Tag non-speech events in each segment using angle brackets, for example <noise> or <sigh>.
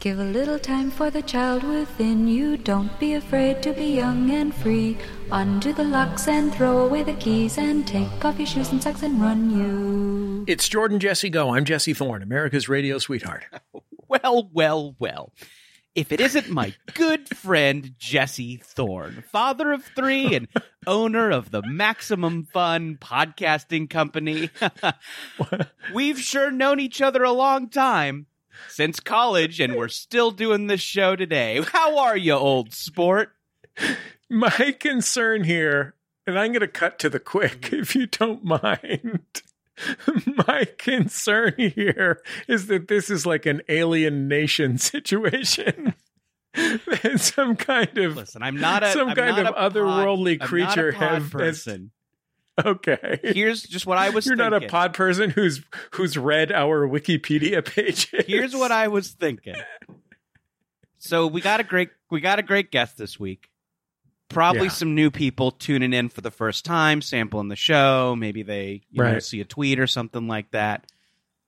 Give a little time for the child within you. Don't be afraid to be young and free. Undo the locks and throw away the keys and take off your shoes and socks and run you. It's Jordan Jesse Go. I'm Jesse Thorne, America's radio sweetheart. <laughs> Well, well, well. If it isn't my good friend Jesse Thorne, father of three and <laughs> owner of the Maximum Fun podcasting company, <laughs> we've sure known each other a long time since college, and we're still doing this show today. How are you, old sport? My concern here, and I'm going to cut to the quick <laughs> if you don't mind. <laughs> My concern here is that this is like an alien nation <laughs> situation. some kind of Listen, I'm not a some I'm kind not of a pod- otherworldly I'm creature pod have has- person. Okay. Here's just what I was. You're not a pod person who's who's read our Wikipedia pages. Here's what I was thinking. So we got a great we got a great guest this week. Probably Yeah. some new people tuning in for the first time, sampling the show. Maybe they you know, see a tweet or something like that.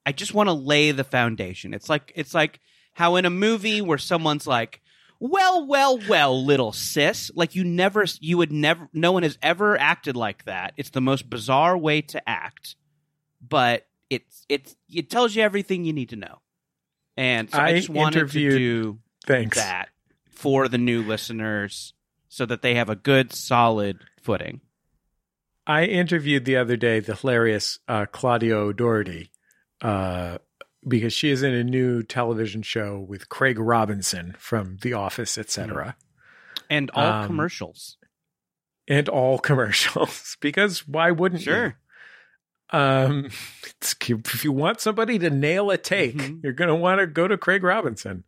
I just want to lay the foundation. It's like it's like how in a movie where someone's like, "Well, well, well, little sis," like you never, you would never, no one has ever acted like that. It's the most bizarre way to act, but it's it's it tells you everything you need to know. And so I, I just wanted to do Thanks. that for the new listeners so that they have a good solid footing. I interviewed the other day the hilarious uh, Claudia O'Doherty uh, because she is in a new television show with Craig Robinson from The Office, etc., And all Um, commercials. and all <laughs> commercials. because why wouldn't you? Sure. Um, <laughs> if you want somebody to nail a take, Mhm. you're going to want to go to Craig Robinson.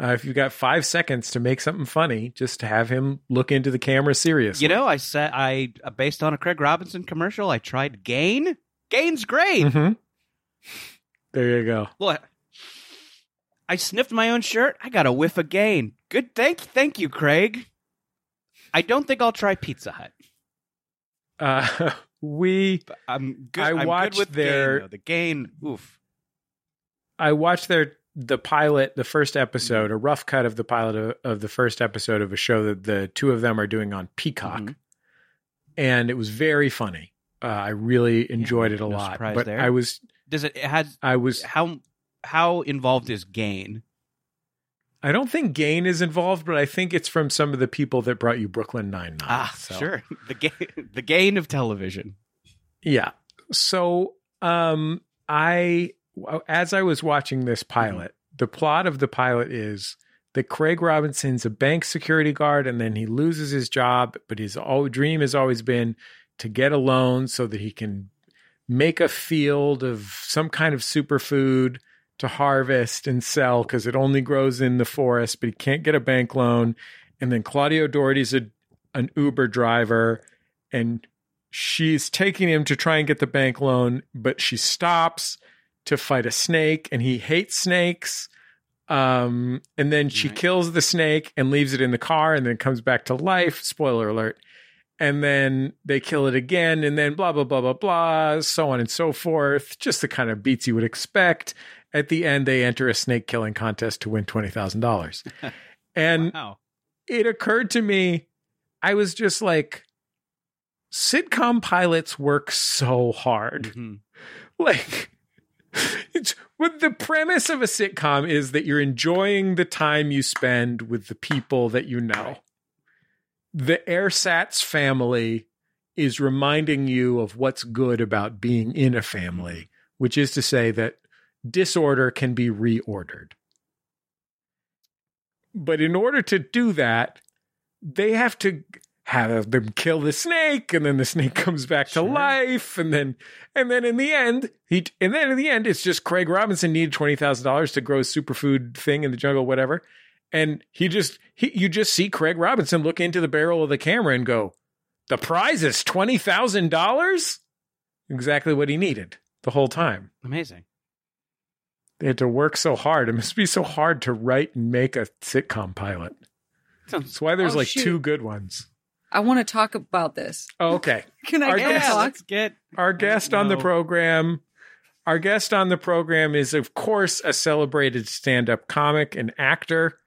Uh, if you've got five seconds to make something funny, just have him look into the camera seriously. You know, I said I based on a Craig Robinson commercial, I tried Gain. Gain's great. Mhm. There you go. Well, I sniffed my own shirt. I got a whiff of Gain. Good, thank, thank you, Craig. I don't think I'll try Pizza Hut. Uh, <laughs> we But I'm good. I I'm good watched with their- Gain, the Gain. Oof. I watched their the pilot, the first episode, a rough cut of the pilot of, of the first episode of a show that the two of them are doing on Peacock, Mhm. and it was very funny. Uh, I really enjoyed it a no lot. But there. I was, Does it, it has I was, how how involved is Gain? I don't think Gain is involved, but I think it's from some of the people that brought you Brooklyn Nine Nine. Ah, sure. The gain, the gain of television. Yeah. So, um, I, as I was watching this pilot, the plot of the pilot is that Craig Robinson's a bank security guard and then he loses his job, but his all, dream has always been to get a loan so that he can make a field of some kind of superfood to harvest and sell because it only grows in the forest, but he can't get a bank loan. And then Claudia O'Doherty's a, an Uber driver and she's taking him to try and get the bank loan, but she stops to fight a snake and he hates snakes. Um, and then she Right. kills the snake and leaves it in the car and then comes back to life. Spoiler alert. And then they kill it again, and then blah, blah, blah, blah, blah, so on and so forth. Just the kind of beats you would expect. At the end, they enter a snake killing contest to win $20,000. <laughs> and Wow. it occurred to me, I was just like, sitcom pilots work so hard. Mhm. <laughs> Like, it's what the premise of a sitcom is that you're enjoying the time you spend with the people that you know. The AirSats family is reminding you of what's good about being in a family, which is to say that disorder can be reordered. But in order to do that, they have to have them kill the snake and then the snake <laughs> comes back to Sure. life and then and then in the end he and then in the end it's just Craig Robinson needed $20,000 to grow a superfood thing in the jungle whatever and he just he you just see Craig Robinson look into the barrel of the camera and go the prize is $20,000 exactly what he needed the whole time Amazing. they had to work so hard it must be so hard to write and make a sitcom pilot Sounds that's why there's Oh, like shoot. two good ones I want to talk about this. oh, okay <laughs> Can I Our get guest- talk? let's get our guest on the program, Our guest on the program is, of course, a celebrated stand up comic and actor.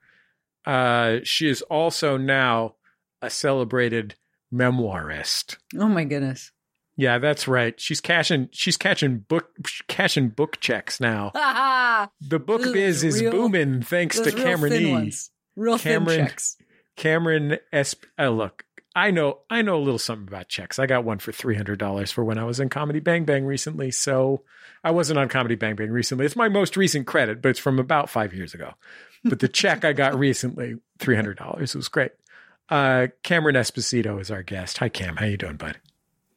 Uh, she is also now a celebrated memoirist. Oh my goodness. Yeah, that's right. She's cashing. She's catching book cashing book checks now. <laughs> The book Those biz is real- booming thanks to real Cameron thin E. Real Cameron- thin checks. Cameron Esp. Uh, look, I know. I know a little something about checks. I got one for three hundred dollars for when I was in Comedy Bang Bang recently. So I wasn't on Comedy Bang Bang recently. It's my most recent credit, but it's from about five years ago. But the check I got recently, three hundred dollars. Was great. Uh, Cameron Esposito is our guest. Hi, Cam. How you doing, bud?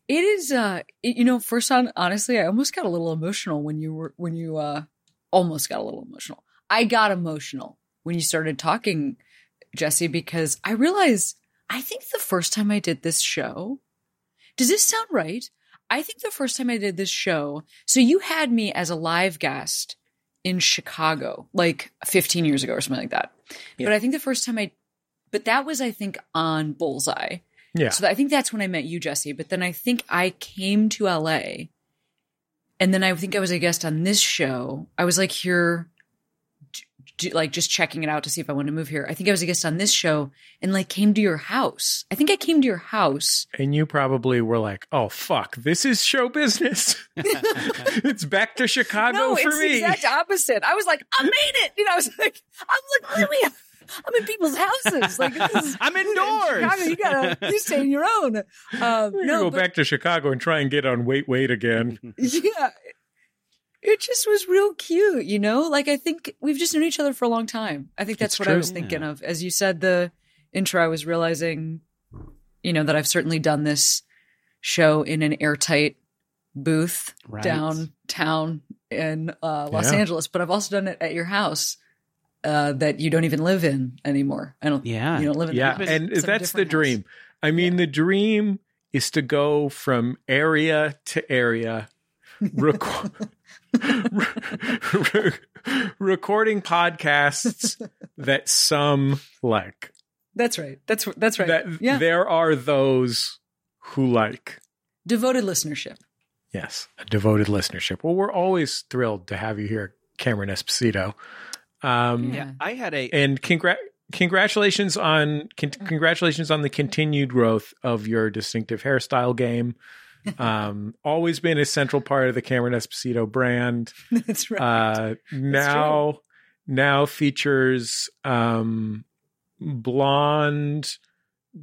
It is uh it- you know, first on honestly, I almost got a little emotional when you were when you uh almost got a little emotional. I got emotional when you started talking, Jesse, because I realized I think the first time I did this show, does this sound right? I think the first time I did this show, so you had me as a live guest in Chicago, like 15 years ago or something like that. Yeah. But I think the first time I, but that was, I think, on Bullseye. Yeah. So I think that's when I met you, Jesse. But then I think I came to LA and then I think I was a guest on this show. I was like here, j- j- like just checking it out to see if I wanted to move here. I think I was a guest on this show and like came to your house. I think I came to your house. And you probably were like, "Oh fuck, this is show business. <laughs> it's back to Chicago no, for it's the me." exact opposite. I was like, I made it. You know, I was like, I'm like, what are? I'm in people's houses. Like, this is, <laughs> I'm in indoors. Chicago, you gotta, you stay in your own. Um, We're no, go but- back to Chicago and try and get on Wait Wait again. <laughs> yeah it just was real cute you know like i think we've just known each other for a long time i think that's It's what i was thinking of as you said the intro i was realizing you know that i've certainly done this show in an airtight booth Right. downtown in uh, los Yeah. angeles but i've also done it at your house uh, that you don't even live in anymore i don't Yeah. you don't live in Yeah, that. and It's that's the different house. dream. I mean, the dream is to go from area to area, <laughs> rec- re- <laughs> recording podcasts that some like. that's right that's that's right That yeah there are those who like. devoted listenership Yes, a devoted listenership. Well, we're always thrilled to have you here, Cameron Esposito. Um, Yeah. I had a and congrat congratulations on con- congratulations on the continued growth of your distinctive hairstyle game. Um, always been a central part of the Cameron Esposito brand. <laughs> that's right Uh, now, now features um, blonde,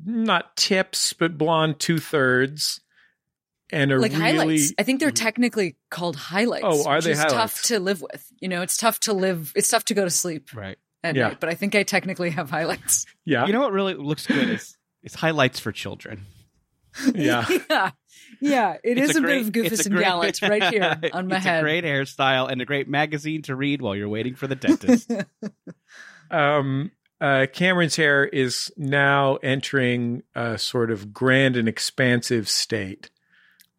not tips, but blonde two thirds, and a like really highlights. I think they're technically called highlights. Oh, are which they highlights? tough to live with. You know, it's tough to live. It's tough to go to sleep right. at Yeah. night. But I think I technically have highlights. yeah, You know what really looks good is is highlights for children. <laughs> yeah. yeah, yeah. It It's is a, great- bit of it's goofus and great- gallants <laughs> right here on my it's head. A great hairstyle and a great magazine to read while you're waiting for the dentist. <laughs> um, uh, Cameron's hair is now entering a sort of grand and expansive state.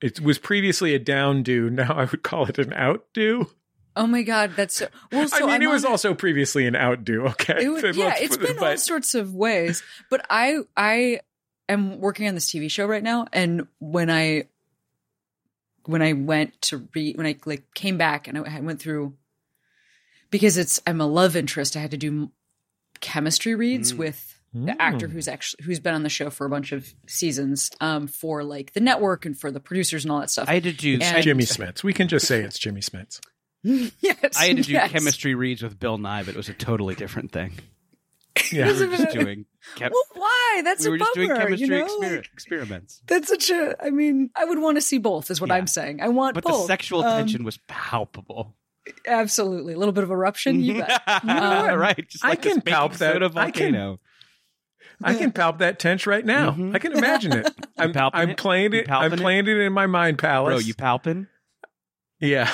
It was previously a down-do. Now I would call it an outdo. oh my god, that's so, well. So I mean, I'm it was on- also previously an outdo. Okay, It was, Let's yeah, put it's it- been all sorts of ways. But I I am working on this TV show right now, and when I when I went to read when I like came back and I, I went through because it's I'm a love interest. I had to do chemistry reads Mm. with the actor who's actually who's been on the show for a bunch of seasons um for like the network and for the producers and all that stuff. I had to do And- Jimmy Smits. We can just say it's Jimmy Smits. <laughs> yes, I had to do yes. chemistry reads with Bill Nye, but it was a totally different thing. Yeah, We were just doing chem- Well, why? That's we were a just doing chemistry you know? exper- Like- experiments. That's such a. I mean, I would want to see both. Is what Yeah. I'm saying. I want both, But both. the sexual Um, tension was palpable. absolutely, a little bit of eruption. You bet. <laughs> Um, right. Just like this can palp that. soda I can- volcano. I can palp that tench right now. Mhm. I can imagine it. <laughs> I'm, palping I'm it? playing it. I'm palping it? playing it in my mind palace. Bro, you palping? yeah,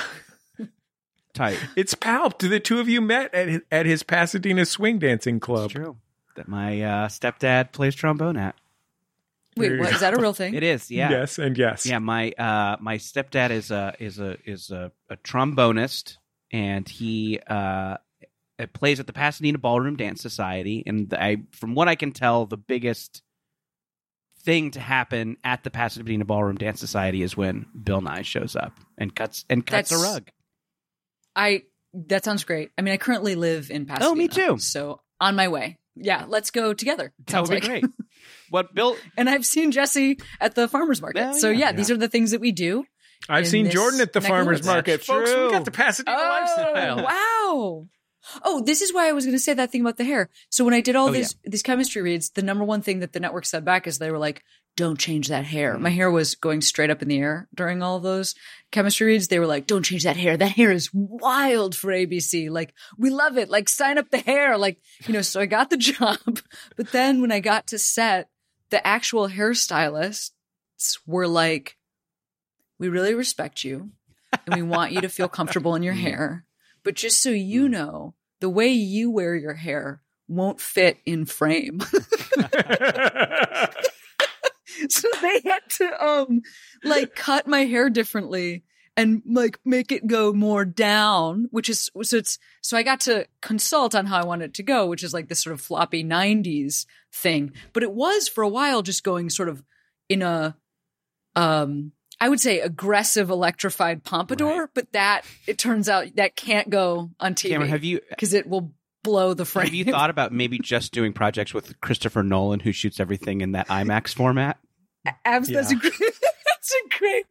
Tight. it's palped. The two of you met at his, at his Pasadena swing dancing club. It's true. That my uh, stepdad plays trombone at. Wait, There you what, go. is that a real thing? It is, yeah. Yes, and yes. Yeah, my uh my stepdad is a is a is a, a trombonist and he uh plays at the Pasadena Ballroom Dance Society and I from what I can tell the biggest thing to happen at the Pasadena Ballroom Dance Society is when Bill Nye shows up and cuts and cuts a rug. I that sounds great. I mean, I currently live in Pasadena. Oh, me too. So on my way. Yeah, let's go together. That Sounds would be like. great. What Bill? <laughs> And I've seen Jesse at the farmers market. Yeah, so yeah. yeah, these are the things that we do. I've seen Jordan at the neck of the farmers market, That's folks. true. We got the Pasadena oh, lifestyle. Oh, wow. Oh, this is why I was going to say that thing about the hair. So when I did all Oh, these these chemistry reads, the number one thing that the network said back is they were like, "Don't change that hair." My mm. hair was going straight up in the air during all of those chemistry reads. They were like, "Don't change that hair. That hair is wild for ABC. Like, we love it. Like, sign up the hair." Like, you know. So I got the <laughs> job, but then when I got to set, the actual hairstylists were like, "We really respect you, and we want you to feel comfortable in your <laughs> mm. hair." But just so you mm. know, the way you wear your hair won't fit in frame. <laughs> <laughs> so they had to um like cut my hair differently and like make it go more down, which is so it's so I got to consult on how I wanted it to go, which is like this sort of floppy 90s thing. But it was for a while just going sort of in a um I would say aggressive electrified pompadour, Right. but that it turns out that can't go on Cameron, have you because it will blow the frame. have you thought about maybe just doing projects with Christopher Nolan, who shoots everything in that IMAX format? Abs, that's a great. <laughs> That's a great.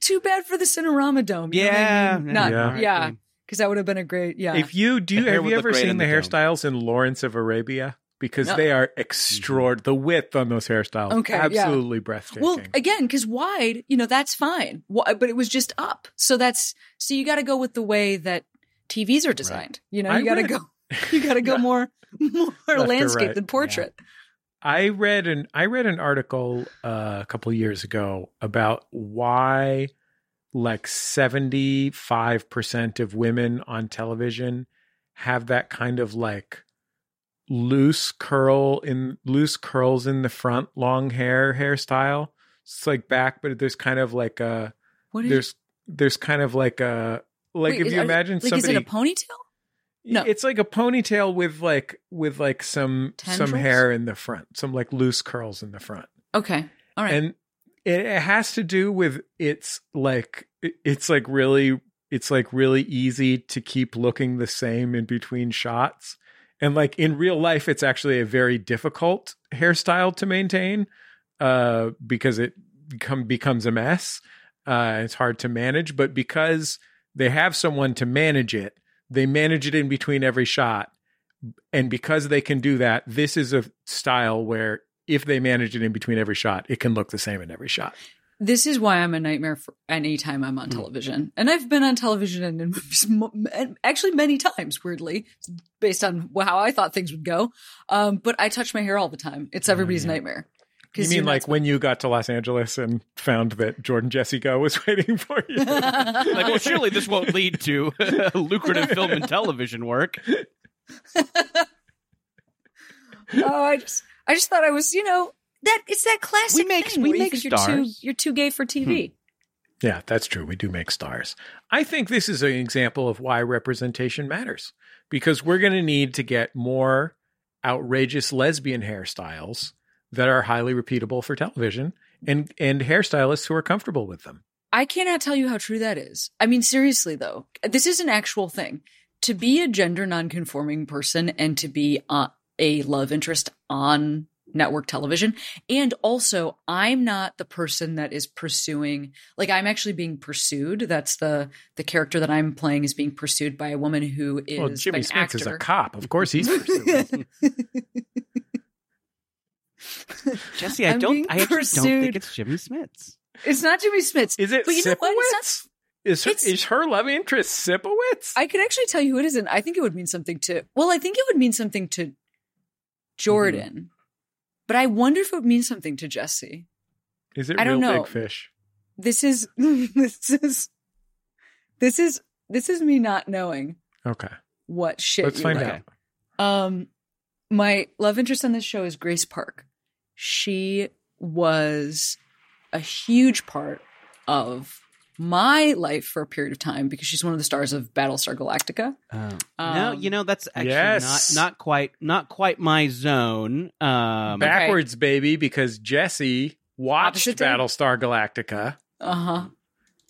Too bad for the Cinerama Dome. you know what I Yeah, mean? not Yeah. yeah, because that would have been a great yeah. If you do, The have you ever seen in the the dome. hairstyles in Lawrence of Arabia? Because No. they are extraordinary. The width on those hairstyles, Okay, yeah. absolutely breathtaking. well, again, because wide, you know, that's fine. But it was just up, so that's so you got to go with the way that TVs are designed. You know, you got to go. You got to go <laughs> more <laughs> more or landscape right. than portrait. I read an I read an article uh, a couple years ago about why like 75% of women on television have that kind of like loose curl in loose curls in the front long hair hairstyle. It's like back but there's kind of like a What is there's there's kind of like a like wait, if you are- imagine like somebody is it a ponytail? No. it's like a ponytail with like with like some some hair in the front, some like loose curls in the front. Okay, all right. And it, it has to do with it's like it's like really it's like really easy to keep looking the same in between shots. And like in real life it's actually a very difficult hairstyle to maintain uh because it become becomes a mess. Uh it's hard to manage, but because they have someone to manage it, they manage it in between every shot. And because they can do that, this is a style where if they manage it in between every shot, it can look the same in every shot. This is why I'm a nightmare for any time I'm on television. And I've been on television and in movies and <laughs> actually many times, weirdly, based on how I thought things would go. Um, but I touch my hair all the time. It's everybody's Oh, yeah. nightmare. You 'Cause mean you're like when you got to Los Angeles and found that Jordan Jesse Go was <laughs> waiting for you? Like, well, surely this won't lead to <laughs> lucrative film and television work. <laughs> oh, I just, I just thought I was, you know, that it's that classic. We make- thing we where you make You're too, stars. you're too gay for TV. Hmm. yeah, that's true. We do make stars. I think this is an example of why representation matters because we're going to need to get more outrageous lesbian hairstyles that are highly repeatable for television and and hairstylists who are comfortable with them. I cannot tell you how true that is. I mean, seriously though, this is an actual thing. To be a gender nonconforming person and to be uh, a love interest on network television, and also I'm not the person that is pursuing. Like I'm actually being pursued. That's the the character that I'm playing is being pursued by a woman who is well, Jimmy Smits actor. is a cop. Of course, he's <laughs> pursuing. <laughs> Jesse, I don't. I actually don't think it's Jimmy Smits. It's not Jimmy Smits. Is it But you know what? It's not- Is her, it's- is her love interest Sipowicz? I could actually tell you who it is, and I think it would mean something to. Well, I think it would mean something to Jordan, Mm-hmm. but I wonder if it would mean something to Jesse. is it I real don't know. big fish? This is <laughs> this is this is this is me not knowing Okay, what shit. let's you find like. out. Um, my love interest on this show is Grace Park. She was a huge part of my life for a period of time because she's one of the stars of Battlestar Galactica. no, Um, you know that's actually yes. not not quite not quite my zone. Um, Back- Backwards, baby, because Jesse watched Opposite? Battlestar Galactica Uh huh.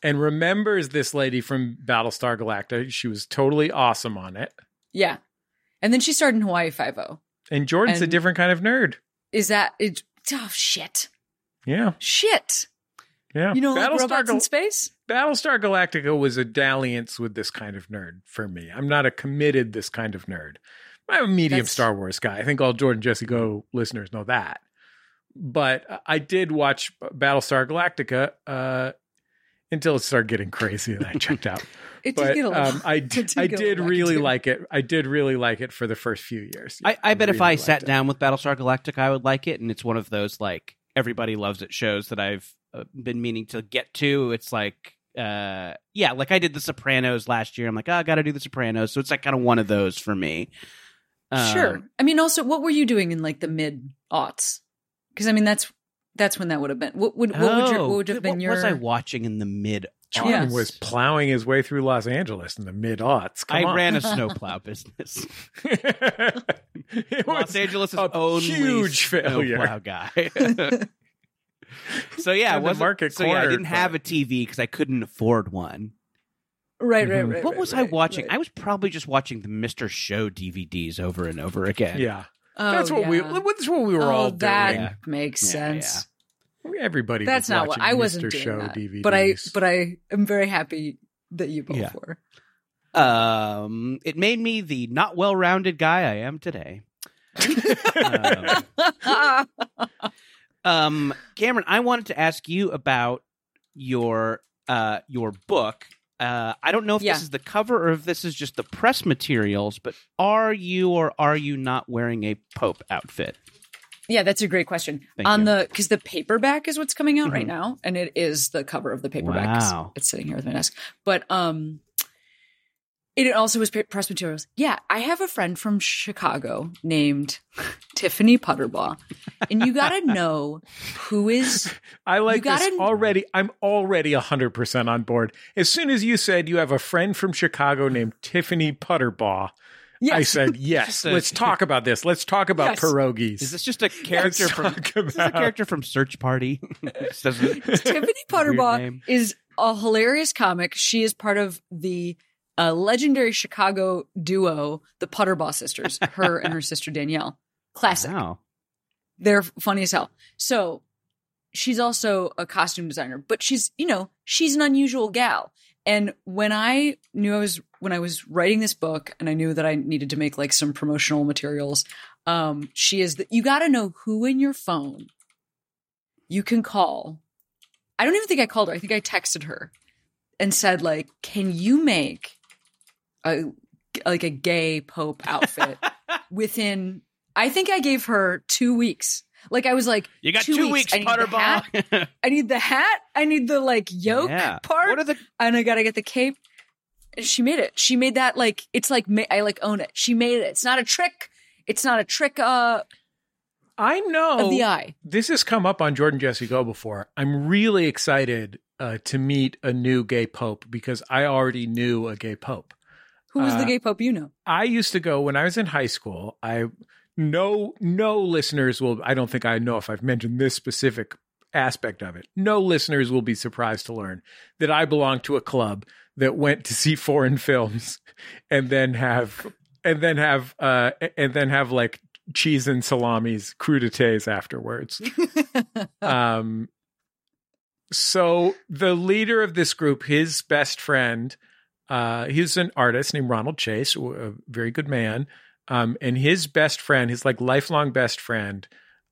and remembers this lady from Battlestar Galactica. She was totally awesome on it. Yeah. And then she starred in Hawaii Five O. And Jordan's a different kind of nerd. Is that it? Oh shit! Yeah, Shit! yeah. You know, like Battlestar, robots Gal- in space. Battlestar Galactica was a dalliance with this kind of nerd for me. I'm not a committed this kind of nerd. I'm a medium That's- Star Wars guy. I think all Jordan Jesse Go listeners know that. But I did watch Battlestar Galactica uh, until it started getting crazy, and I checked out. <laughs> It did but get a little. um, I, <laughs> it did I did really like it. I did really like it for the first few years. I, I bet if really I sat it. down with Battlestar Galactica, I would like it, and it's one of those like everybody loves it shows that I've uh, been meaning to get to. It's like, uh, yeah, like I did The Sopranos last year. I'm like, oh, I got to do The Sopranos, so it's like kind of one of those for me. sure. Um, I mean, also, what were you doing in like the mid aughts? Because I mean, that's that's when that would have been. What would what would, your, oh, what would have what been your? was I watching in the mid? Jordan Yes. was plowing his way through Los Angeles in the mid aughts. I ran a <laughs> snowplow business. Los was Angeles' a only huge failure. snowplow guy. <laughs> so yeah, it the wasn't- market so yeah, I didn't have a TV because I couldn't afford one. right, right, Mhm. right. What right, was I watching? right. I was probably just watching the Mister Show DVDs over and over again. Yeah, Oh, that's what we. That's what we were oh, all that doing. Yeah. makes Yeah, sense. Everybody. That's was not what watching I wasn't Mr. doing Show that. DVDs. But I, but I am very happy that you both Yeah. were. Um, it made me the not well-rounded guy I am today. um, <laughs> um, Cameron, I wanted to ask you about your uh your book. Uh, I don't know if Yeah. this is the cover or if this is just the press materials, but are you or are you not wearing a Pope outfit? Yeah, that's a great question. Thank On you. the because the paperback is what's coming out right Mhm. now, and it is the cover of the paperback. Wow. It's sitting here with my desk, but um, it also was press materials. Yeah, I have a friend from Chicago named <laughs> Tiffany Putterbaugh, and you got to <laughs> know who is I like gotta- already. I'm already hundred percent on board. As soon as you said you have a friend from Chicago named Tiffany Putterbaugh, I said <laughs> yes. A- let's talk about this. Let's talk about Yes. pierogies. Is this just a <laughs> character Let's from? talk <laughs> Is this a character from Search Party? Tiffany name. is a hilarious comic. She is part of the uh, legendary Chicago duo, the Putterbaugh sisters, her and her sister Danielle. Classic. Wow. They're funny as hell. So she's also a costume designer, but she's, you know, she's an unusual gal. And when I knew I was when I was writing this book and I knew that I needed to make like some promotional materials, um, she is the you gotta know who in your phone you can call. I don't even think I called her. I think I texted her and said, like, can you make a like a gay Pope outfit <laughs> within I think I gave her two weeks. Like I was like, You got Two two, weeks. weeks, I need the Putterball. I need the hat, I need the like yoke yeah. part, What are the? and I gotta get the cape. And she made it. She made that like it's like I like own it. She made it. It's not a trick. It's not a trick uh, I know of the eye. this has come up on Jordan Jesse Go before. I'm really excited uh, to meet a new gay pope because I already knew a gay pope. Who was the Uh, gay pope you know? I used to go when I was in high school. I no no listeners will. I don't think I know if I've mentioned this specific aspect of it. No listeners will be surprised to learn that I belong to a club that went to see foreign films <laughs> and then have and then have uh and then have like cheese and salamis crudités afterwards. <laughs> um so the leader of this group his best friend uh he's an artist named ronald chase a very good man um and his best friend his like lifelong best friend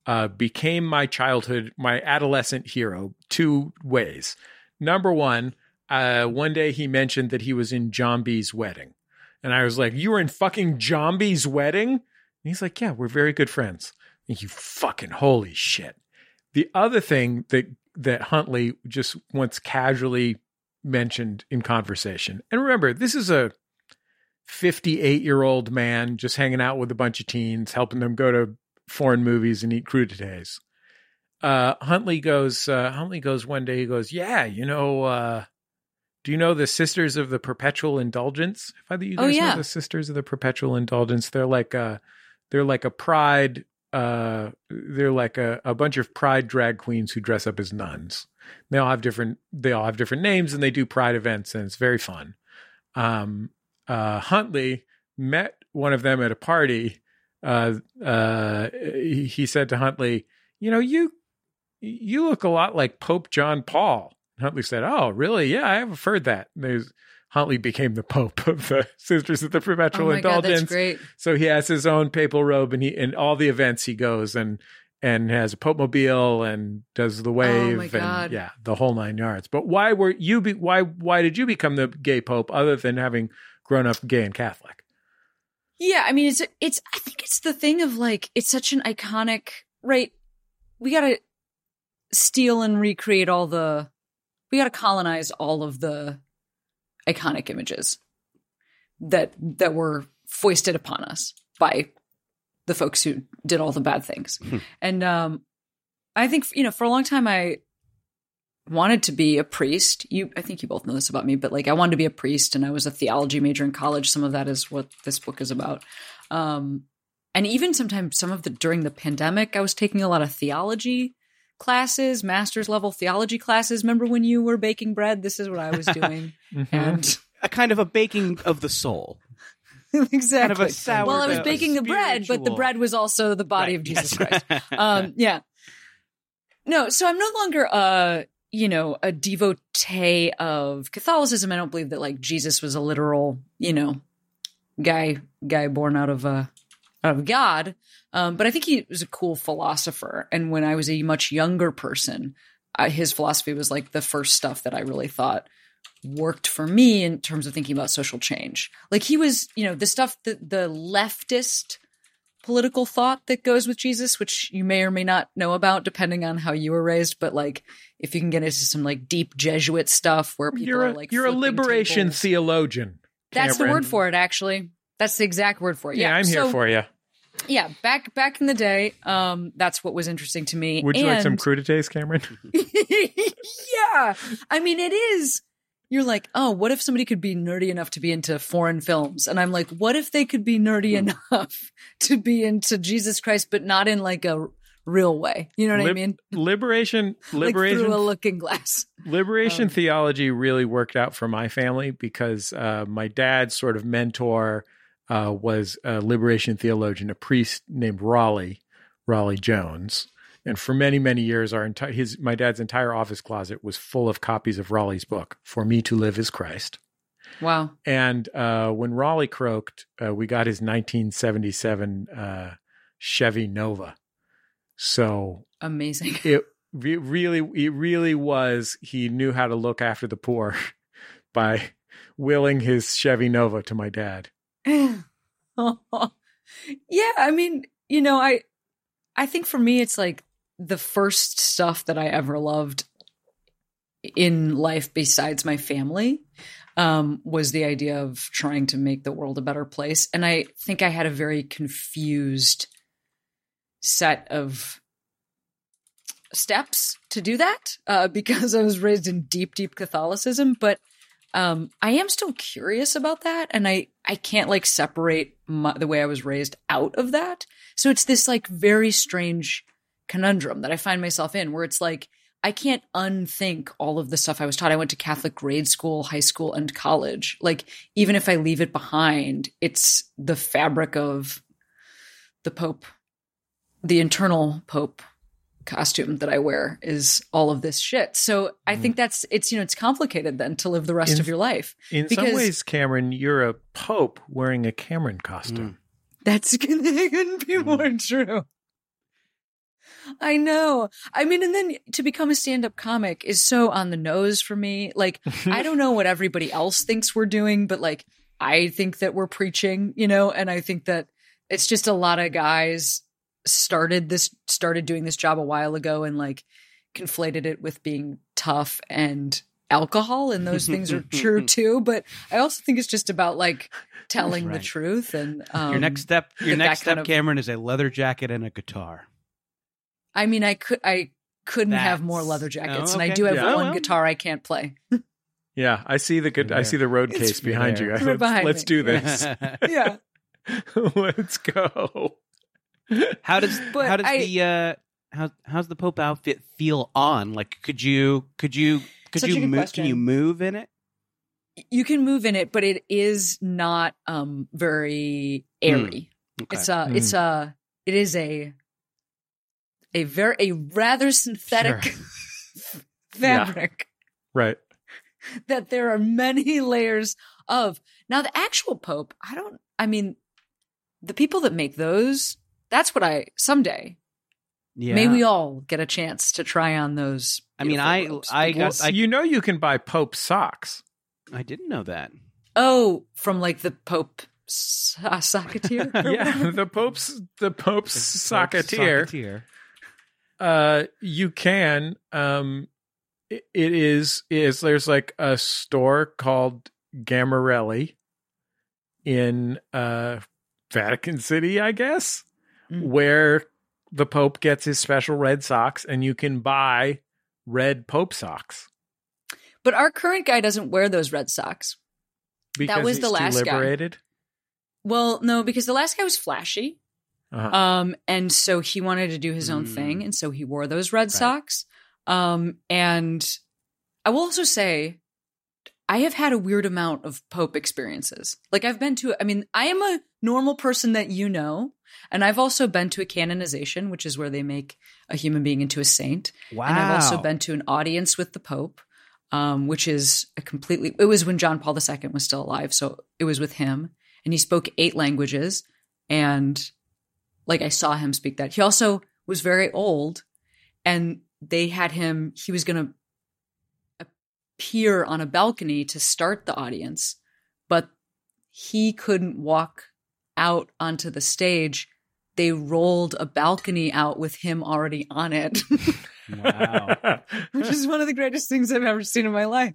uh became my childhood my adolescent hero two ways. Number one uh one day he mentioned that he was in Jambi's wedding. And i was like you were in fucking Jambi's wedding? And he's like yeah we're very good friends. And you fucking holy shit. The other thing that that Huntley just once casually mentioned in conversation, and remember, this is a 58 year old man just hanging out with a bunch of teens, helping them go to foreign movies and eat crudités. Uh, Huntley goes. Uh, Huntley goes one day. He goes, "Yeah, you know, uh, do you know the Sisters of the Perpetual Indulgence? If either you Oh, guys yeah. know the Sisters of the Perpetual Indulgence, they're like a, they're like a pride uh, they're like a, a bunch of pride drag queens who dress up as nuns. They all have different they all have different names and they do pride events and it's very fun. Um, uh, Huntley met one of them at a party. Uh, uh, he, he said to Huntley, "You know, you you look a lot like Pope John Paul." Huntley said, "Oh, really? Yeah, I have heard that." Huntley became the Pope of the <laughs> Sisters of the Perpetual oh god, Indulgence. that's great. So he has his own papal robe, and he in all the events he goes and and has a Pope mobile and does the wave Oh my and yeah, the whole nine yards. But why were you be, why why did you become the gay Pope other than having grown up gay and Catholic? Yeah, I mean it's it's I think it's the thing of like it's such an iconic right. We gotta steal and recreate all the we gotta colonize all of the iconic images that that were foisted upon us by the folks who did all the bad things. and um I think you know for a long time I wanted to be a priest. You I think you both know this about me, but like I wanted to be a priest and I was a theology major in college. Some of that is what this book is about. Um and even sometimes some of the during the pandemic I was taking a lot of theology classes, master's level theology classes. Remember when you were baking bread? This is what I was doing. <laughs> and A kind of a baking of the soul. <laughs> exactly. Kind of a well, I was baking the bread, but the bread was also the body Right, of Jesus yes. Christ. <laughs> Um, yeah. No, so I'm no longer uh, you know, a devotee of Catholicism. I don't believe that like Jesus was a literal, you know, guy guy born out of uh out of God. Um, but I think he was a cool philosopher. And when I was a much younger person, his philosophy was like the first stuff that I really thought worked for me in terms of thinking about social change. Like he was, you know, the stuff that the leftist political thought that goes with Jesus, which you may or may not know about depending on how you were raised. But like, if you can get into some like deep Jesuit stuff where people You're are a, like, you're a liberation tables. theologian. That's the word for it, actually. That's the exact word for it. Yeah, Yeah, I'm here for you. Yeah, back back in the day, um, that's what was interesting to me. Would you like some And- crudités, Cameron? <laughs> yeah. I mean, it is. You're like, oh, what if somebody could be nerdy enough to be into foreign films? And I'm like, what if they could be nerdy Hmm. enough <laughs> to be into Jesus Christ, but not in like a real way? You know what I mean? <laughs> liberation, Like liberation, through a looking glass. liberation Um, theology really worked out for my family because uh, my dad's sort of mentor uh, was a liberation theologian, a priest named Raleigh, Raleigh Jones. And for many, many years, our entire his my dad's entire office closet was full of copies of Raleigh's book, "For Me to Live Is Christ." Wow. And uh, when Raleigh croaked, uh, we got his 1977 uh, Chevy Nova. So Amazing. <laughs> it re- really, it really was. He knew how to look after the poor <laughs> by willing his Chevy Nova to my dad. <laughs> yeah, I mean, you know, I I think for me it's like the first stuff that I ever loved in life besides my family um was the idea of trying to make the world a better place. And I think I had a very confused set of steps to do that uh <laughs> because I was raised in deep deep Catholicism. But um i am still curious about that and i i can't like separate my, the way i was raised out of that. So it's this like very strange conundrum that i find myself in where it's like i can't unthink all of the stuff i was taught i went to catholic grade school high school and college like even if i leave it behind it's the fabric of the pope the internal pope costume that I wear is all of this shit. So I think mm-hmm. that's it's you know it's complicated then to live the rest In- of your life. In some Because- ways, Cameron, you're a pope wearing a Cameron costume. Mm. That's <laughs> couldn't be mm. more true. I know. I mean, and then to become a stand-up comic is so on the nose for me. Like, I <laughs> don't know what everybody else thinks we're doing, but like, I think that we're preaching, you know, and I think that it's just a lot of guys started this, started doing this job a while ago and like conflated it with being tough and alcohol. And those things are true <laughs> too. But I also think it's just about like telling the truth and, um, your next step, your next step, of- Cameron, is a leather jacket and a guitar. I mean, I could, I couldn't have more leather jackets, oh, and I do have Yeah. Oh, one guitar I can't play. Yeah, I see the good. I see the road It's case behind there. you. Right Let's, behind let's do this. <laughs> yeah, <laughs> let's go. How does But how does I- the uh how how's the Pope outfit feel on? Like could you could you could you move question. can you move in it? you can move in it, but it is not um very airy. Okay. It's a it's a it is a a very a rather synthetic <laughs> fabric Right. that there are many <laughs> layers of. Now the actual Pope, I don't I mean the people that make those, that's what I someday yeah. may we all get a chance to try on those. I mean, I- robes. I Well, got- I- you know you can buy Pope socks. I didn't know that. oh from like the Pope so- uh, <laughs> socketeer. or yeah, whatever. the Pope's the Pope's Pope socketeer. Socketeer. Uh, you can. Um, it, it is is there's like a store called Gammarelli in uh Vatican City, I guess, Mm. where the Pope gets his special red socks, and you can buy red Pope socks But our current guy doesn't wear those red socks. because was he's the last guy. liberated. Well, no, because the last guy was flashy. Uh-huh. Um, and so he wanted to do his own Mm. thing, and so he wore those red Right. socks. Um, and I will also say, I have had a weird amount of Pope experiences. Like I've been to, I mean, I am a normal person that you know, and I've also been to a canonization, which is where they make a human being into a saint. Wow. And I've also been to an audience with the Pope, um, which is a completely, it was when John Paul II was still alive. So it was with him. And he spoke eight languages. And like I saw him speak that. He also was very old. And they had him, he was going to appear on a balcony to start the audience, but he couldn't walk out onto the stage. They rolled a balcony out with him already on it. Wow. <laughs> which is one of the greatest things I've ever seen in my life.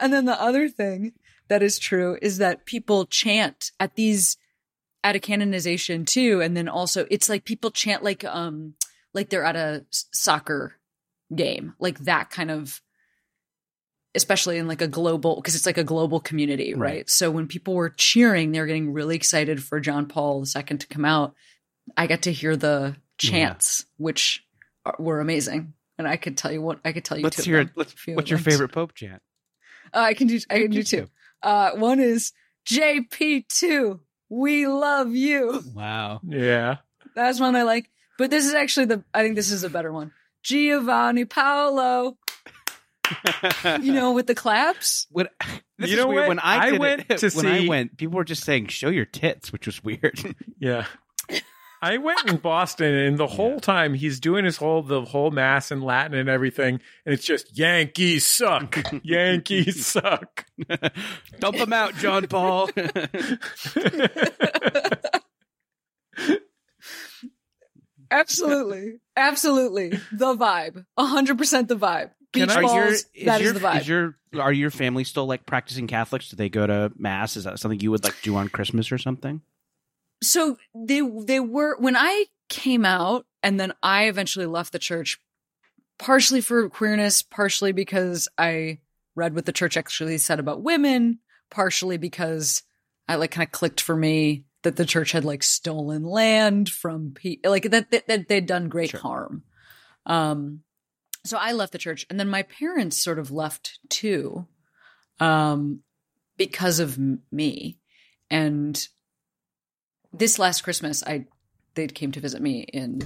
And then the other thing that is true is that people chant at these at a canonization too, and then also it's like people chant like um like they're at a soccer game, like that kind of especially in like a global because it's like a global community, right? Right. So when people were cheering, they were getting really excited for John Paul II to come out. I got to hear the chants, which are, were amazing, and I could tell you what I could tell you. let's two hear it. Let's, what's your would like to. favorite Pope chant? Uh, I can do. I can do two. Uh, one is JP two. We love you. Wow. yeah. That's one I like. But this is actually the. I think this is a better one. Giovanni Paolo. You know, with the claps. When, this You is know weird. what? When I, I did went it, to when I see- went, people were just saying, "Show your tits," which was weird. Yeah. I went in Boston and the whole time he's doing his whole the whole mass in Latin and everything, and it's just Yankees suck. <laughs> Yankees suck. <laughs> Dump them out, John Paul. <laughs> Absolutely, absolutely, the vibe. hundred percent the vibe. Can Beach I- are your balls. that your, is the vibe. Is your are your family still like practicing Catholics? Do they go to mass? Is that something you would like do on Christmas or something? So they they were when I came out and then I eventually left the church partially for queerness, partially because I read what the church actually said about women, partially because I like kind of clicked for me that the church had like stolen land from people like that, that that they'd done great Sure. harm. Um so I left the church and then my parents sort of left too um because of me and this last Christmas, I they came to visit me in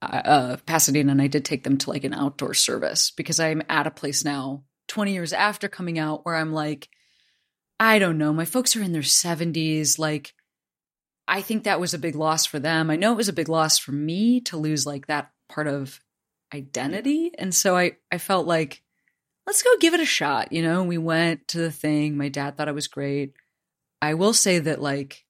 uh, uh, Pasadena, and I did take them to like an outdoor service because I'm at a place now, 20 years after coming out, where I'm like, I don't know, my folks are in their 70s. Like, I think that was a big loss for them. I know it was a big loss for me to lose like that part of identity, and so I I felt like let's go give it a shot. You know, we went to the thing. My dad thought it was great. I will say that like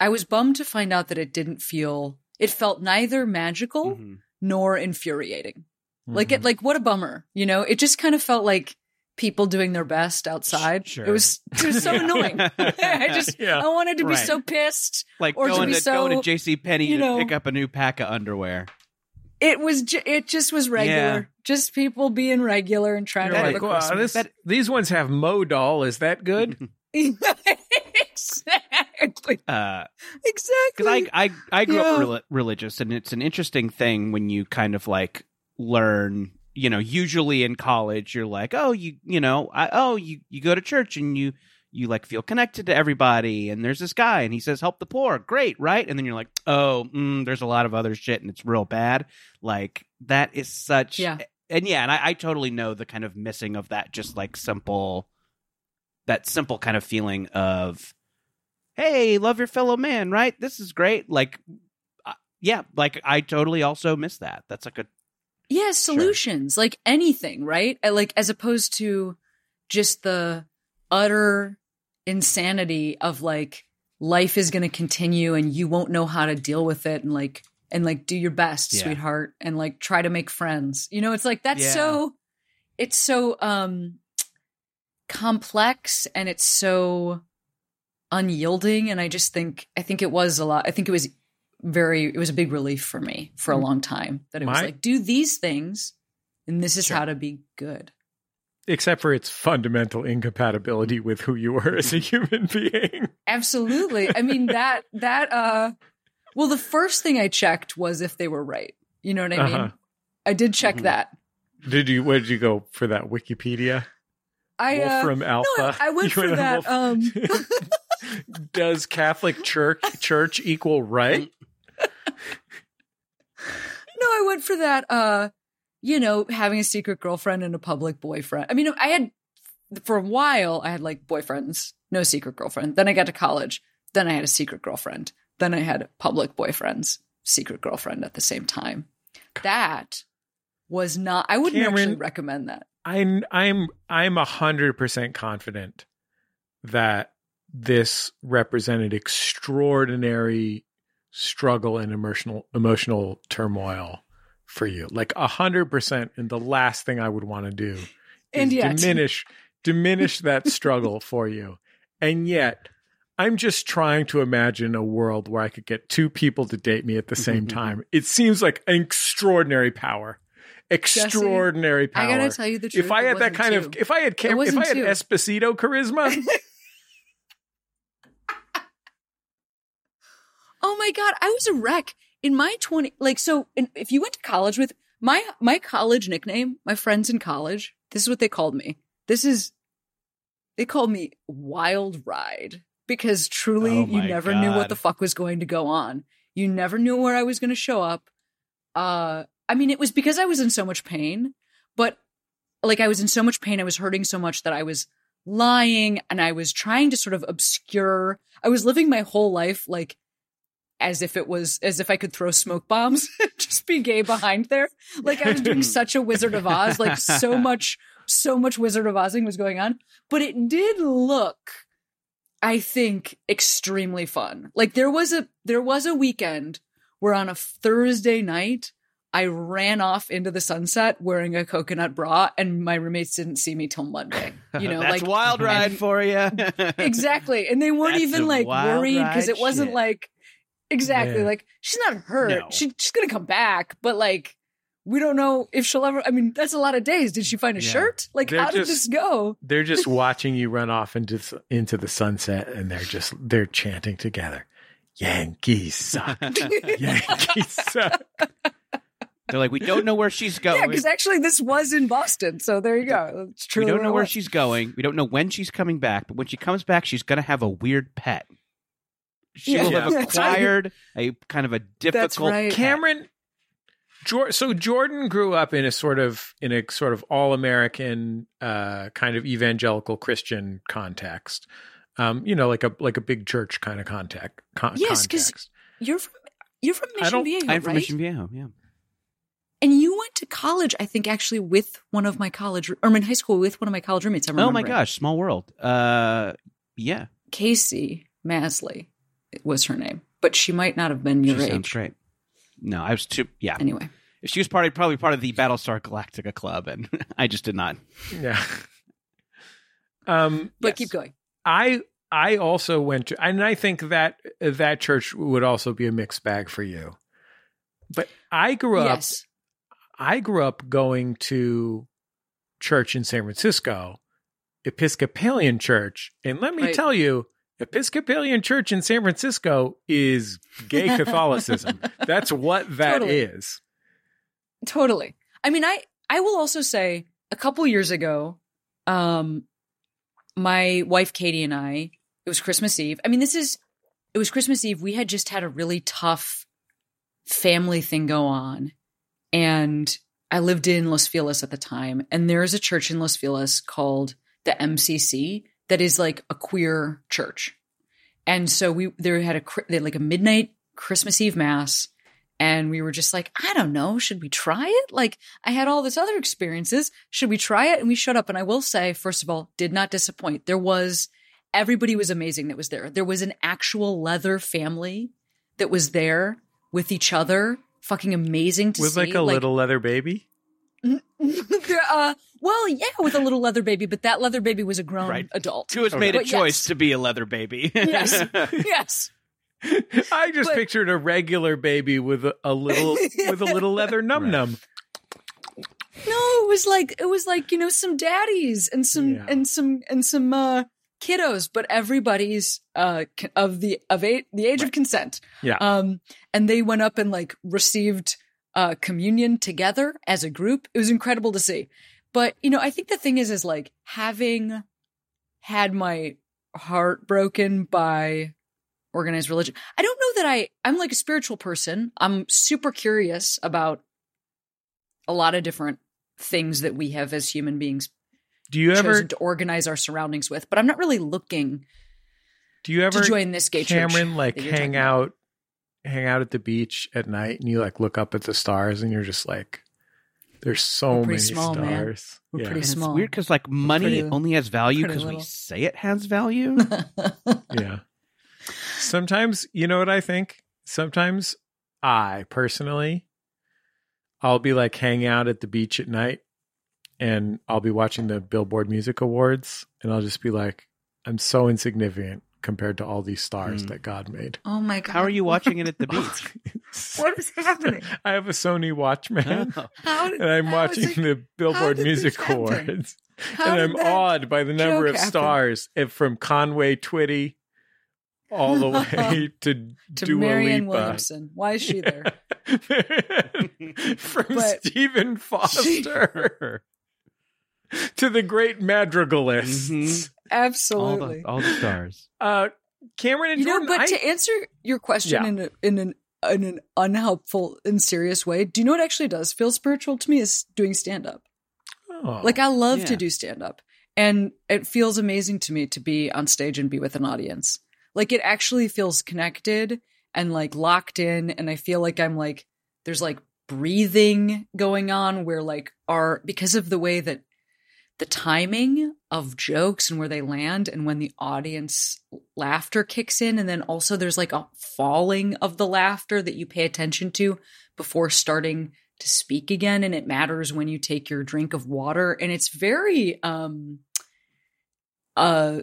I was bummed to find out that it didn't feel it felt neither magical Mhm. nor infuriating. Like Mm-hmm. it like what a bummer, you know? It just kind of felt like people doing their best outside. Sure. It was it was so <laughs> annoying. <laughs> I just Yeah. I wanted to be Right. so pissed. Like Or to going be to, so, going to J.C. Penney you to pick up a new pack of underwear. It was ju- it just was regular. Yeah. Just people being regular and trying You're to like, "Wow, this, these ones have Modal. Is that good? <laughs> exactly. <laughs> Uh, Exactly. because I, I I grew Yeah. up rel- religious, and it's an interesting thing when you kind of like learn. You know, usually in college, you're like, oh, you you know, I, oh, you you go to church and you you like feel connected to everybody, and there's this guy, and he says help the poor, great, right? And then you're like, oh, mm, there's a lot of other shit, and it's real bad. Like that is such, Yeah. and yeah, and I, I totally know the kind of missing of that, just like simple, that simple kind of feeling of hey, love your fellow man, right? This is great. Like, uh, yeah, like I totally also miss that. That's like a yeah, solutions like anything, right? Uh, Like as opposed to just the utter insanity of like life is going to continue and you won't know how to deal with it and like and like do your best, Yeah. sweetheart, and like try to make friends. You know, it's like that's Yeah. so it's so um complex and it's so unyielding and I just think I think it was a lot. I think it was very it was a big relief for me for a long time that it was like do these things and this is Sure. how to be good. Except for its fundamental incompatibility with who you were as a human <laughs> being. Absolutely. I mean that that uh well the first thing I checked was if they were right. You know what I mean? Uh-huh. I did check Mhm. that. Did you? Where did you go for that Wikipedia? I uh, Wolfram Alpha. no, I went <laughs> You for that, um, <laughs> Does Catholic Church Church equal right? No, I went for that uh you know, having a secret girlfriend and a public boyfriend. I mean, I had for a while I had like boyfriends, no secret girlfriend. Then I got to college, then I had a secret girlfriend. Then I had public boyfriends, secret girlfriend at the same time. That was not I wouldn't actually recommend that. I'm I'm I'm a hundred percent confident that this represented extraordinary struggle and emotional emotional turmoil for you. Like a hundred percent. And the last thing I would want to do is And yet diminish diminish that <laughs> struggle for you. And yet I'm just trying to imagine a world where I could get two people to date me at the same <laughs> time. It seems like an extraordinary power. Extraordinary power. I gotta tell you the truth. if I had that wasn't kind of if I had Cam- if I had two. Esposito charisma, <laughs> Oh my god, I was a wreck in my 20 like so in, if you went to college with my my college nickname, my friends in college, this is what they called me. This is they called me Wild Ride because truly Oh you my never knew what the fuck was going to go on. You never knew where I was going to show up. Uh I mean it was because I was in so much pain, but like I was in so much pain, I was hurting so much that I was lying and I was trying to sort of obscure. I was living my whole life like as if it was as if I could throw smoke bombs, <laughs> just be gay behind there. Like I was doing <laughs> such a Wizard of Oz, like so much, so much Wizard of Ozing was going on. But it did look, I think, extremely fun. Like there was a there was a weekend where on a Thursday night I ran off into the sunset wearing a coconut bra, and my roommates didn't see me till Monday. You <laughs> know, that's like wild ride and- for you. <laughs> exactly and they weren't That's even like worried because it wasn't shit. like exactly Man. like she's not hurt No. she, she's gonna come back but like we don't know if she'll ever i mean that's a lot of days did she find a Yeah. shirt like They're how did this go they're just <laughs> watching you run off into into the sunset, and they're just they're chanting together. Yankees suck. Yankees suck. They're like, we don't know where she's going. yeah because actually this was in boston so there you go it's true we don't know where <laughs> she's going. We don't know when she's coming back. But when she comes back, she's going to have a weird pet. She Yeah. will have Yeah, <laughs> that's acquired a kind of a difficult. right. Cameron, Jor- so Jordan grew up in a sort of in a sort of all American uh, kind of evangelical Christian context. Um, you know, like a like a big church kind of contact. Con- Yes, 'cause- context. you're from you're from mission don't- viejo I'm from Mission Viejo. Yeah. And you went to college i think actually with one of my college or I'm in high school with one of my college roommates I Oh my gosh, small world. Uh, yeah. casey masley was her name but she might not have been your she age sounds great. No, I was too. Yeah, anyway she was part probably part of the Battlestar Galactica club, and <laughs> I just did not. Yeah. Um, but Yes. keep going I I also went to, and I think that that church would also be a mixed bag for you. But I grew up. yes I grew up going to church in San Francisco, Episcopalian church, and let me Right. tell you, Episcopalian Church in San Francisco is gay <laughs> Catholicism. That's what that is. Totally. Totally. I mean, I I will also say a couple years ago, um, my wife Katie and I, it was Christmas Eve. I mean, this is it was Christmas Eve. We had just had a really tough family thing go on, and I lived in Los Feliz at the time, and there is a church in Los Feliz called the MCC that is like a queer church. And so we there had a they had like a midnight Christmas Eve mass and we were just like, I don't know, should we try it? Like I had all this other experiences, should we try it? And we showed up and I will say first of all, did not disappoint. There was everybody was amazing that was there. There was an actual leather family that was there with each other. Fucking amazing to With see. like a little leather baby. <laughs> uh, well, yeah, with a little leather baby, but that leather baby was a grown Right. adult. Who has made a But choice yes. to be a leather baby? <laughs> Yes. <laughs> yes. I just But- pictured a regular baby with a, a little with a little leather num num. No, it was like it was like you know some daddies and some Yeah. and some and some uh, kiddos, but everybody's uh, of the of eight, the age of consent. Yeah. Um, and they went up and like received uh, communion together as a group. It was incredible to see. But you know, I think the thing is, is like having had my heart broken by organized religion. I don't know that I I'm like a spiritual person. I'm super curious about a lot of different things that we have as human beings Do you ever to organize our surroundings with, but I'm not really looking do you ever to join this gay church. Cameron like hang talking about. out hang out at the beach at night and you like look up at the stars and you're just like there's so We're many pretty small, man. stars. We're yeah. pretty And it's small. weird because like money pretty- only has value because we say it has value. <laughs> yeah. Sometimes, you know what I think? Sometimes I personally, I'll be like hanging out at the beach at night and I'll be watching the Billboard Music Awards and I'll just be like, I'm so insignificant compared to all these stars Mm. that God made. Oh my god! How are you watching it at the <laughs> beach? <laughs> What is happening? I have a Sony Watchman Oh. How did, and I'm how is watching it- the Billboard Music this? Awards. and I'm awed by the number of happen? stars eh, from Conway Twitty all the <laughs> way to, to Dua Marianne Lipa. Williamson. Why is she there? from But- Stephen Foster <laughs> to the great madrigalists. <laughs> Mhm. all, Absolutely. the, all the stars. Uh, Cameron and you know, but I- to answer your question Yeah. in a, in an in an unhelpful and serious way, do you know what actually does feel spiritual to me is doing stand up. Oh. Like I love yeah. to do stand up. And it feels amazing to me to be on stage and be with an audience. Like it actually feels connected and like locked in and I feel like I'm like there's like breathing going on where like our because of the way that the timing of jokes and where they land and when the audience laughter kicks in. And then also there's like a falling of the laughter that you pay attention to before starting to speak again. And it matters when you take your drink of water. And it's very um uh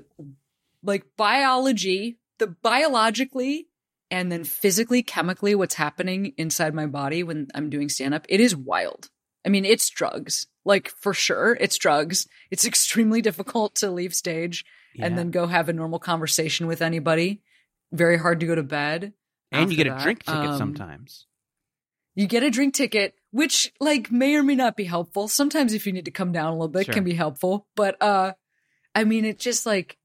like biology the biologically and then physically chemically what's happening inside my body when i'm doing stand up it is wild i mean it's drugs like for sure it's drugs it's extremely difficult to leave stage and then go have a normal conversation with anybody very hard to go to bed and you get a drink ticket Um, sometimes. you get a drink ticket, which like may or may not be helpful. Sometimes if you need to come down a little bit, Sure. can be helpful. But uh I mean it's just like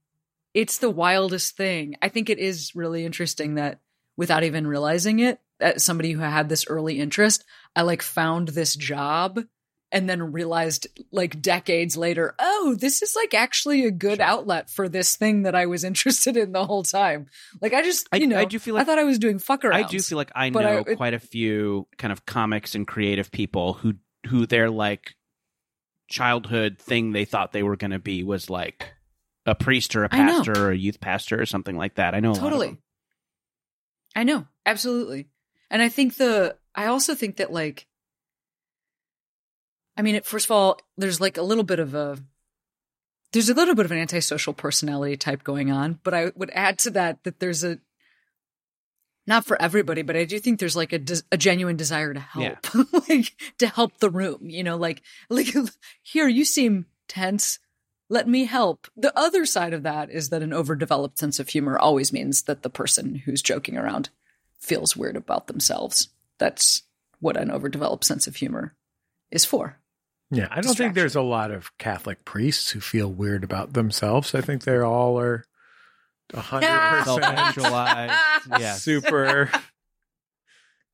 it's the wildest thing. I think it is really interesting that without even realizing it, somebody who had this early interest, I like found this job and then realized like decades later, oh, this is like actually a good Sure. outlet for this thing that I was <laughs> interested in the whole time. Like I just, I- you know, I do feel like- I thought I was doing fuck arounds. I do feel like I know I- it- quite a few kind of comics and creative people who who their like childhood thing they thought they were going to be was like a priest or a pastor or a youth pastor or something like that. I know a lot of totally i know absolutely and i think the i also think that like i mean first of all there's like a little bit of a there's a little bit of an antisocial personality type going on but i would add to that that there's a not for everybody but i do think there's like a, des- a genuine desire to help <laughs> like to help the room you know like like <laughs> here you seem tense let me help. The other side of that is that an overdeveloped sense of humor always means that the person who's joking around feels weird about themselves. That's what an overdeveloped sense of humor is for. Yeah, I don't think there's a lot of Catholic priests who feel weird about themselves. I think they all are a hundred ah! percent Self-actualized. <laughs> yes. super.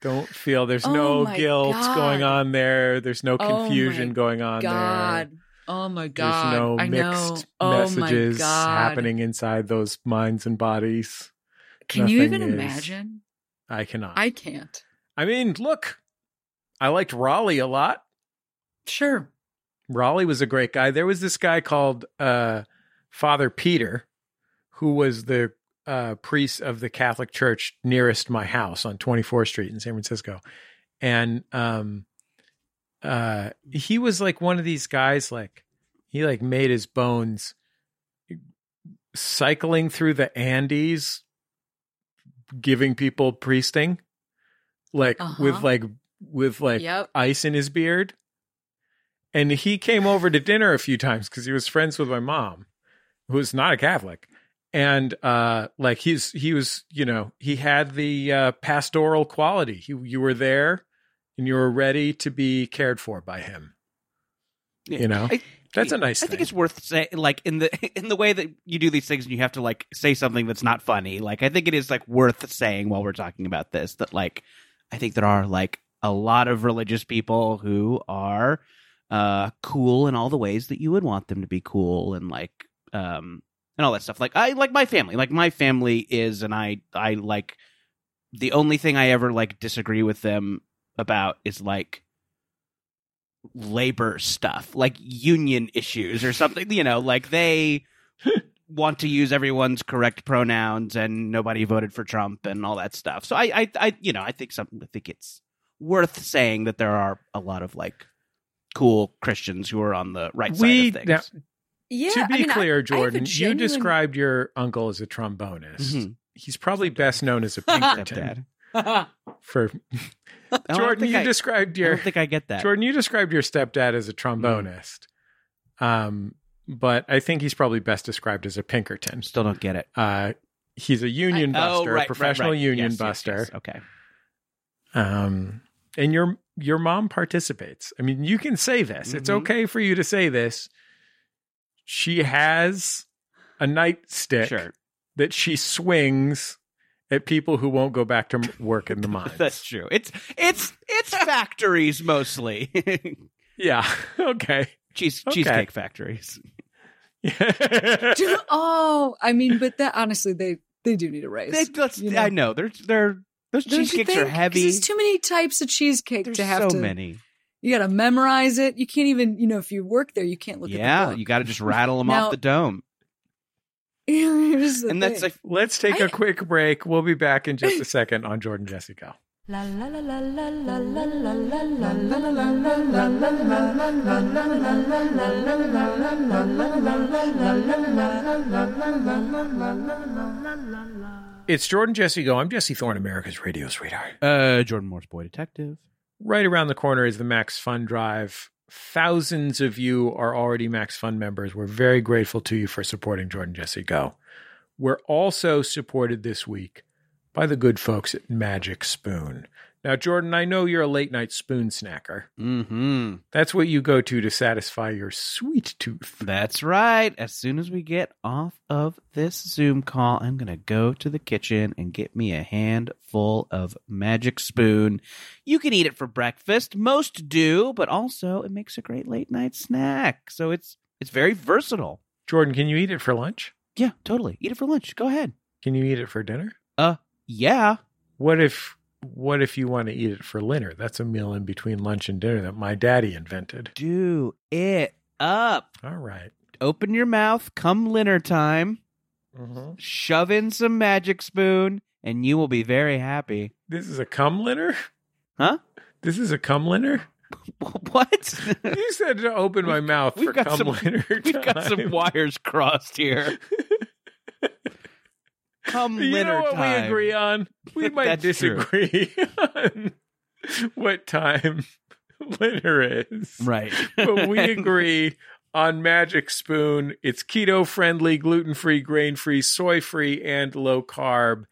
Don't feel there's Oh no guilt God. going on there. There's no Oh confusion my going on God. there. Oh my God. There's no I mixed Oh messages my God. happening inside those minds and bodies. Can you even is- imagine? I cannot. I can't. I mean, look, I liked Raleigh a lot. Sure. Raleigh was a great guy. There was this guy called uh, Father Peter, who was the uh, priest of the Catholic Church nearest my house on 24th Street in San Francisco, and um, uh, he was like one of these guys. Like he like made his bones cycling through the Andes, giving people priesting, like with Uh-huh. like with like Yep. ice in his beard. And he came over to dinner a few times because he was friends with my mom, who was not a Catholic. And uh like he's he was, you know, he had the uh pastoral quality. He, you were there and you were ready to be cared for by him. You know? I- That's a nice I thing. think it's worth saying, like in the <laughs> in the way that you do these things, and you have to like say something that's not funny. Like I think it is like worth saying while we're talking about this that like I think there are like a lot of religious people who are uh cool in all the ways that you would want them to be cool, and like um and all that stuff. Like I like my family. Like my family is, and I I like the only thing I ever like disagree with them about is like labor stuff, like union issues or something. You know, like they <laughs> want to use everyone's correct pronouns and nobody voted for Trump and all that stuff. So I, I, I you know, I think something. I think it's worth saying that there are a lot of like cool Christians who are on the right We- side of things. Yeah. to be I mean, clear, I have a Jordan, genuine- you described your uncle as a trombonist. Mhm. He's probably best known as a Pinkerton. For <laughs> Jordan, you I- described I your don't think I get that. Jordan, you described your stepdad as a trombonist. Um, but I think he's probably best described as a Pinkerton. Still don't get it. Uh, he's a union I- buster, oh, right, a professional right, right. union Yes, yes, buster. yes. Okay. Um, and your your mom participates. I mean, you can say this. It's Mhm. okay for you to say this. She has a nightstick Sure. that she swings at people who won't go back to work in the <laughs> mines. That's true. It's it's it's factories mostly. <laughs> yeah. <laughs> Okay. Cheese Okay. cheesecake factories. Do- oh, I mean, but that honestly, they they do need a raise. They- that's- you know? I know. They're they're those cheesecakes think? are 'Cause heavy. There's too many types of cheesecake There's to have so to. many. You got to memorize it. You can't even, you know, if you work there, you can't look at Yeah, the book. you got to just rattle them Now- off the dome, Here's the and that's like, let's take I, a quick break. We'll be back in just a second on Jordan Jesse It's Jordan Jesse I'm Jesse Thorne, America's radio sweetheart. Uh, Jordan Morris boy detective. Right around the corner is the Max Fun Drive Thousands of you are already Max Fun members. We're very grateful to you for supporting Jordan Jesse Go. We're also supported this week by the good folks at Magic Spoon. Now, Jordan, I know you're a late night spoon snacker. Mm-hmm. That's what you go to to satisfy your sweet tooth. That's right. As soon as we get off of this Zoom call, I'm going to go to the kitchen and get me a handful of Magic Spoon. You can eat it for breakfast. Most do, but also it makes a great late night snack. So it's it's very versatile. Jordan, can you eat it for lunch? Yeah, totally. Eat it for lunch. Go ahead. Can you eat it for dinner? Uh, yeah. What if what if you want to eat it for dinner? That's a meal in between lunch and dinner that my daddy invented. Do it up. All right. Open your mouth come dinner time. Mm-hmm. Shove in some Magic Spoon, and you will be very happy. This is a cum liner? Huh? This is a cum liner? <laughs> What? You said to open my mouth we've for got cum some- We've got some wires crossed here. <laughs> Come You dinner know what time. we agree on? We might That's disagree <laughs> on what time winter is. Right. <laughs> But we <laughs> agree on Magic Spoon. It's keto friendly, gluten free, grain free, soy free, and low carb.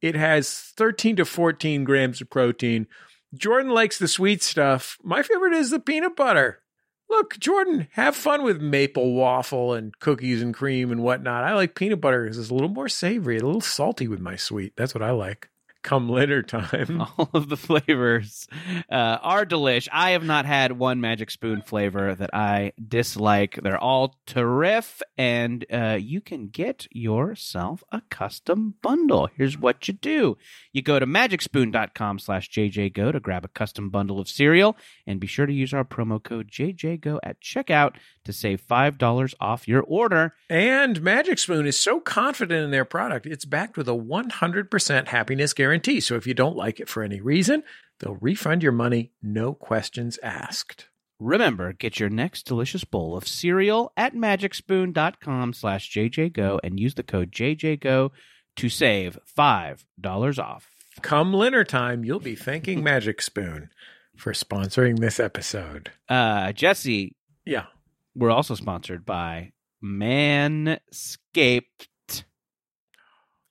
It has 13 to 14 grams of protein. Jordan likes the sweet stuff. My favorite is the peanut butter. Look, Jordan, have fun with maple waffle and cookies and cream and whatnot. I like peanut butter because it's a little more savory, a little salty with my sweet. That's what I like. Come later time. <laughs> All of the flavors uh, are delish. I have not had one Magic Spoon flavor that I dislike. They're all terrific, and uh, you can get yourself a custom bundle. Here's what you do: you go to magicspoon.com/jjgo to grab a custom bundle of cereal, and be sure to use our promo code JJGo at checkout to save five dollars off your order. And Magic Spoon is so confident in their product, it's backed with a 100% happiness guarantee. So if you don't like it for any reason, they'll refund your money, no questions asked. Remember, get your next delicious bowl of cereal at magicspoon.com slash jjgo and use the code jjgo to save $5 off. Come dinner time, you'll be thanking <laughs> Magic Spoon for sponsoring this episode. Uh, Jesse, Yeah. we're also sponsored by Manscaped.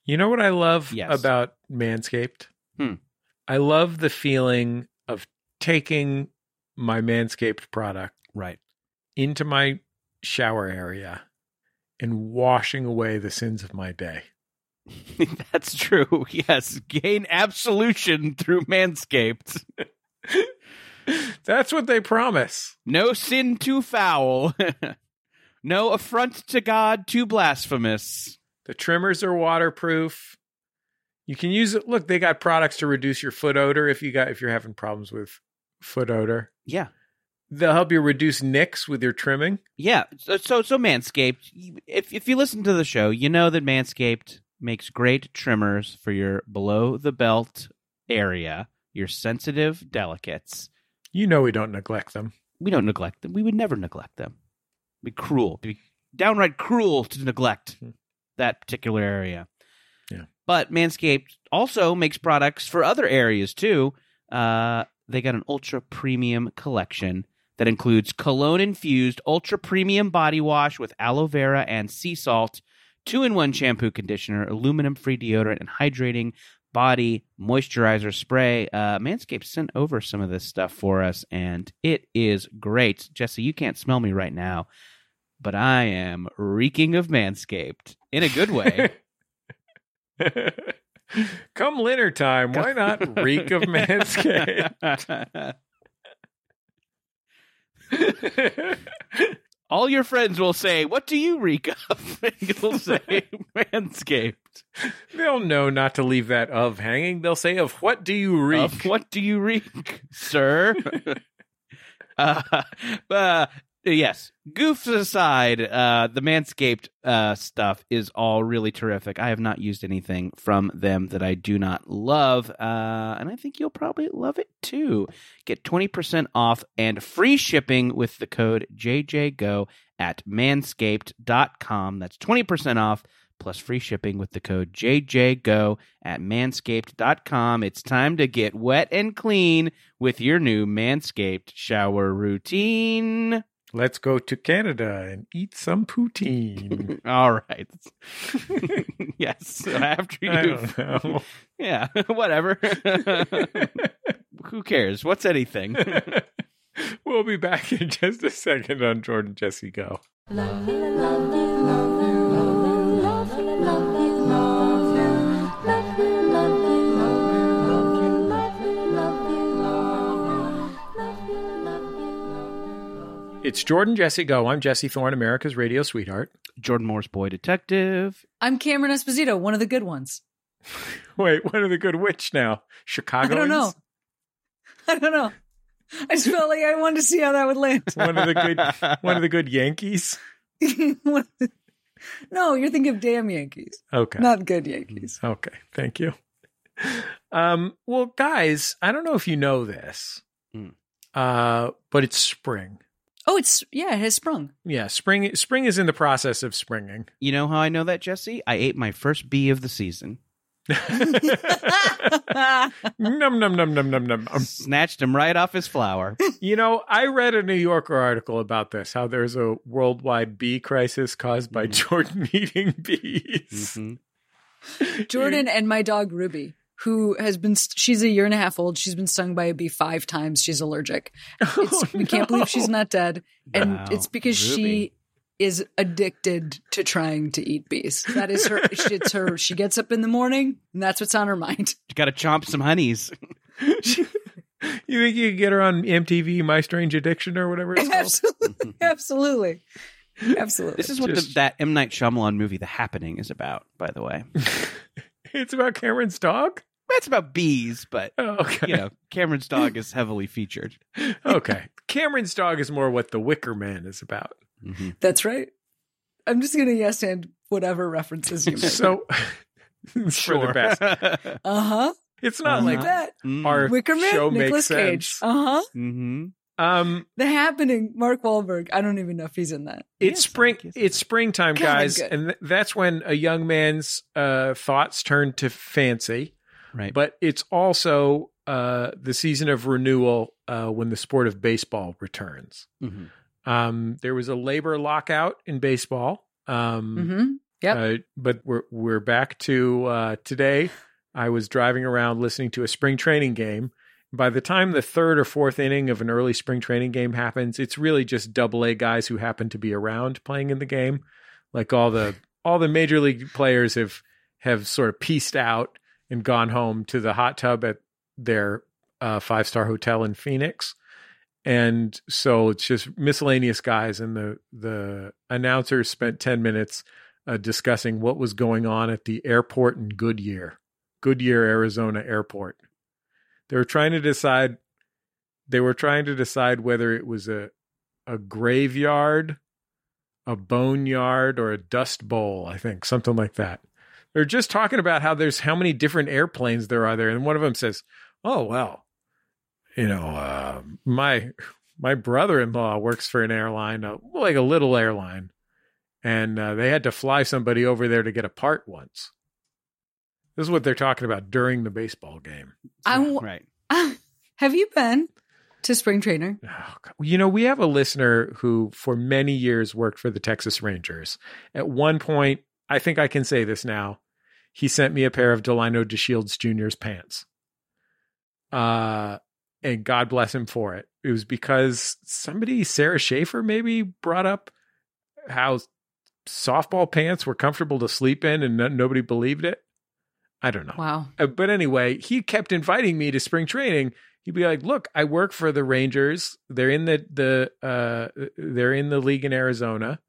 You know what I love Yes. about Manscaped? Hmm. I love the feeling of taking my Manscaped product Right. into my shower area and washing away the sins of my day. <laughs> That's true. <laughs> Yes. Gain absolution through Manscaped. <laughs> That's what they promise. No sin too foul. no affront to God too blasphemous. The trimmers are waterproof. You can use it. Look, they got products to reduce your foot odor if you got if you're having problems with foot odor. Yeah. They'll help you reduce nicks with your trimming. Yeah, so so, so Manscaped. If if you listen to the show, you know that Manscaped makes great trimmers for your below the belt area, your sensitive delicates. You know we don't neglect them. We don't neglect them. We would never neglect them. Be cruel. Be downright cruel to neglect hmm. that particular area. But Manscaped also makes products for other areas too. Uh, they got an ultra premium collection that includes cologne infused ultra premium body wash with aloe vera and sea salt, two in one shampoo conditioner, aluminum free deodorant, and hydrating body moisturizer spray. Uh, Manscaped sent over some of this stuff for us, and it is great. Jesse, you can't smell me right now, but I am reeking of Manscaped in a good way. <laughs> <laughs> Come dinner time, why not reek of Manscaped? <laughs> All your friends will say, "What do you reek of?" And <laughs> you'll say, "Manscaped." They'll know not to leave that of hanging. They'll say, "Of what do you reek?" Of what do you reek, sir? uh, uh, yes. Goofs aside, uh, the Manscaped uh, stuff is all really terrific. I have not used anything from them that I do not love, uh, and I think you'll probably love it too. Get 20% off and free shipping with the code JJGO at manscaped.com. That's 20% off plus free shipping with the code JJGO at manscaped.com. It's time to get wet and clean with your new Manscaped shower routine. Let's go to Canada and eat some poutine. <laughs> All right. <laughs> yes. After you. I don't know. <laughs> Yeah, whatever. Who cares? What's anything? we'll be back in just a second on Jordan Jesse Go. Love you, love It's Jordan Jesse Go. I'm Jesse Thorne, America's radio sweetheart. Jordan Morris boy detective. I'm Cameron Esposito, one of the good ones. <laughs> Wait, what are the good witch now? Chicago? I don't know. <laughs> I don't know. I just felt like I wanted to see how that would land. <laughs> One of the good one of the good Yankees. One of the- no, you're thinking of damn Yankees, Okay. not good Yankees. Okay, thank you. Um, well, guys, I don't know if you know this, Mm. uh, but it's spring. Oh, it's yeah, it has sprung. Yeah, spring. Spring is in the process of springing. You know how I know that, Jesse? I ate my first bee of the season. <laughs> num num num num num num. Um, Snatched him right off his flower. <laughs> You know, I read a New Yorker article about this. How there's a worldwide bee crisis caused by Jordan <laughs> eating bees. Mhm. Jordan and my dog Ruby, who has been, st- she's a year and a half old. She's been stung by a bee five times. She's allergic. Oh, it's, Oh, we can't believe she's not dead. And Wow. it's because Ruby. she is addicted to trying to eat bees. That is her, <laughs> it's her, she gets up in the morning and that's what's on her mind. You got to chomp some honeys. <laughs> You think you could get her on MTV My Strange Addiction or whatever it's called? Absolutely. <laughs> Absolutely. Absolutely. This is what the, that M Night Shyamalan movie, The Happening, is about. By the way, it's about Cameron's dog? It's about bees, but Oh, okay. you know, Cameron's dog is heavily featured. <laughs> Okay. Cameron's dog is more what the Wicker Man is about. Mhm. That's right. I'm just going to yes and whatever references you make. So, it's <laughs> for the best. <laughs> Uh huh. It's not Uh-huh. like Like that. Mhm. our Wickerman, show makes Nicolas Cage. Uh huh. Mhm. Um, The Happening, Mark Wahlberg. I don't even know if he's in that. it's Yes, spring. I. It's springtime, guys, and th- that's when a young man's uh, thoughts turn to fancy. Right. But it's also uh, the season of renewal uh, when the sport of baseball returns. Mhm. Um, there was a labor lockout in baseball. Um, Mm-hmm. Yep. Uh, but we're we're back to uh, today. I was driving around listening to a spring training game. By the time the third or fourth inning of an early spring training game happens, it's really just double A guys who happen to be around playing in the game. Like all the all the major league players have have sort of pieced out and gone home to the hot tub at their uh, five star hotel in Phoenix. And so it's just miscellaneous guys, and the the announcers spent ten minutes uh, discussing what was going on at the airport in Goodyear, Goodyear, Arizona airport. They were trying to decide. They were trying to decide whether it was a a graveyard, a boneyard, or a dust bowl. I think something like that. They're just talking about how there's how many different airplanes there are there, and one of them says, "Oh well, you know, uh, my my brother-in-law works for an airline, uh, like a little airline." and uh, they had to fly somebody over there to get a part once. This is what they're talking about during the baseball game. I w- right. <laughs> Have you been to spring training? Oh, You know, we have a listener who, for many years, worked for the Texas Rangers. At one point, I think I can say this now. He sent me a pair of Delino DeShields Jr.'s pants. Uh, and God bless him for it. It was because somebody, Sarah Schaefer, maybe brought up how softball pants were comfortable to sleep in and no- nobody believed it. I don't know. Wow. Uh, but anyway, he kept inviting me to spring training. He'd be like, "Look, I work for the Rangers. They're in the the uh, they're in the league in Arizona,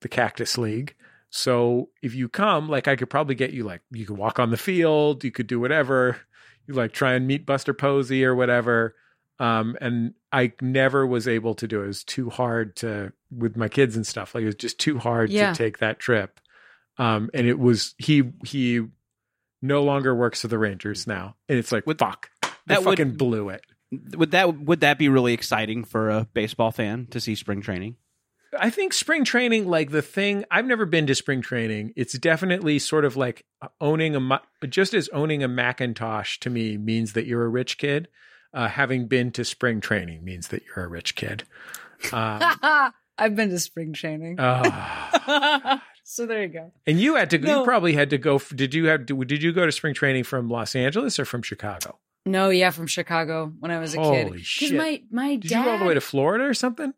the Cactus League. So if you come, like, I could probably get you like you could walk on the field, you could do whatever. You like try and meet Buster Posey or whatever. Um, and I never was able to do it. It was too hard to with my kids and stuff. Like it was just too hard Yeah. to take that trip. Um, and it was he he no longer works for the Rangers now, and it's like Would- fuck, I that would- fucking blew it. Would that would that be really exciting for a baseball fan to see spring training? I think spring training, like the thing, I've never been to spring training. It's definitely sort of like owning a, just as owning a Macintosh to me means that you're a rich kid. Uh, having been to spring training means that you're a rich kid. Um, <laughs> I've been to spring training. oh. <laughs> so there you go. and you had to, No. you probably had to go. Did you have? Did you go to spring training from Los Angeles or from Chicago? No, yeah, from Chicago when I was a kid. Holy shit. my my Did dad. you go all the way to Florida or something?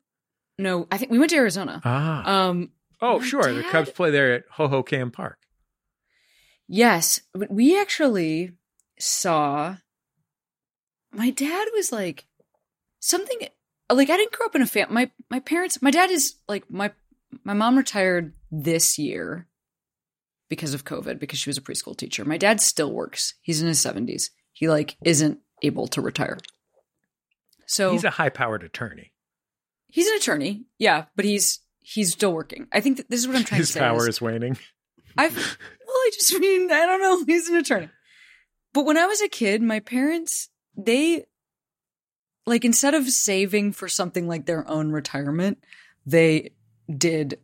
No, I think we went to Arizona. Ah, Um, oh sure, the Cubs play there at Hohokam Park. yes, but we actually saw. My dad was like something like I didn't grow up in a family. My my parents, my dad is like my my mom retired this year because of COVID because she was a preschool teacher. My dad still works. He's in his seventies. He like isn't able to retire. So He's a high-powered attorney. He's an attorney, yeah, but he's he's still working. I think that this is what I'm trying His to say. power is is waning. I've well, I just mean I don't know. He's an attorney, but when I was a kid, my parents they like instead of saving for something like their own retirement, they did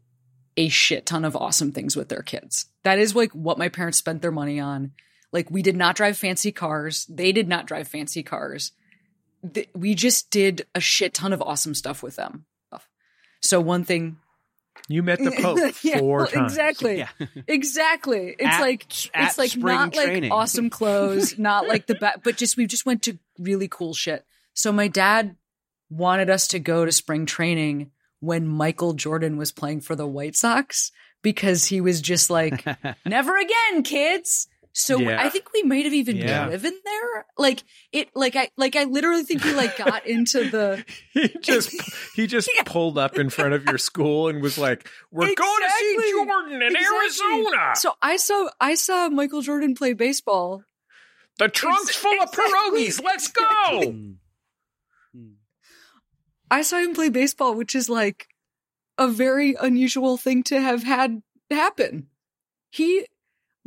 a shit ton of awesome things with their kids. That is like what my parents spent their money on. Like we did not drive fancy cars. They did not drive fancy cars. Th- we just did a shit ton of awesome stuff with them. So one thing, You met the <laughs> Pope Yeah, four well, times. exactly, Yeah. exactly. It's At- like at it's like not training. like awesome clothes, <laughs> not like the ba- but just we just went to really cool shit. So my dad wanted us to go to spring training when Michael Jordan was playing for the White Sox because he was just like, <laughs> never again, kids. So Yeah. I think we might have even Yeah. driven there. Like it, like I, like I literally think we like got into the <laughs> he just <laughs> he just pulled up in front of your school and was like, "We're going to see Jordan in Exactly. Arizona. So I saw I saw Michael Jordan play baseball. the trunk's Ex- full of exactly. pierogies. Let's go." Mm. Mm. I saw him play baseball, which is like a very unusual thing to have had happen. He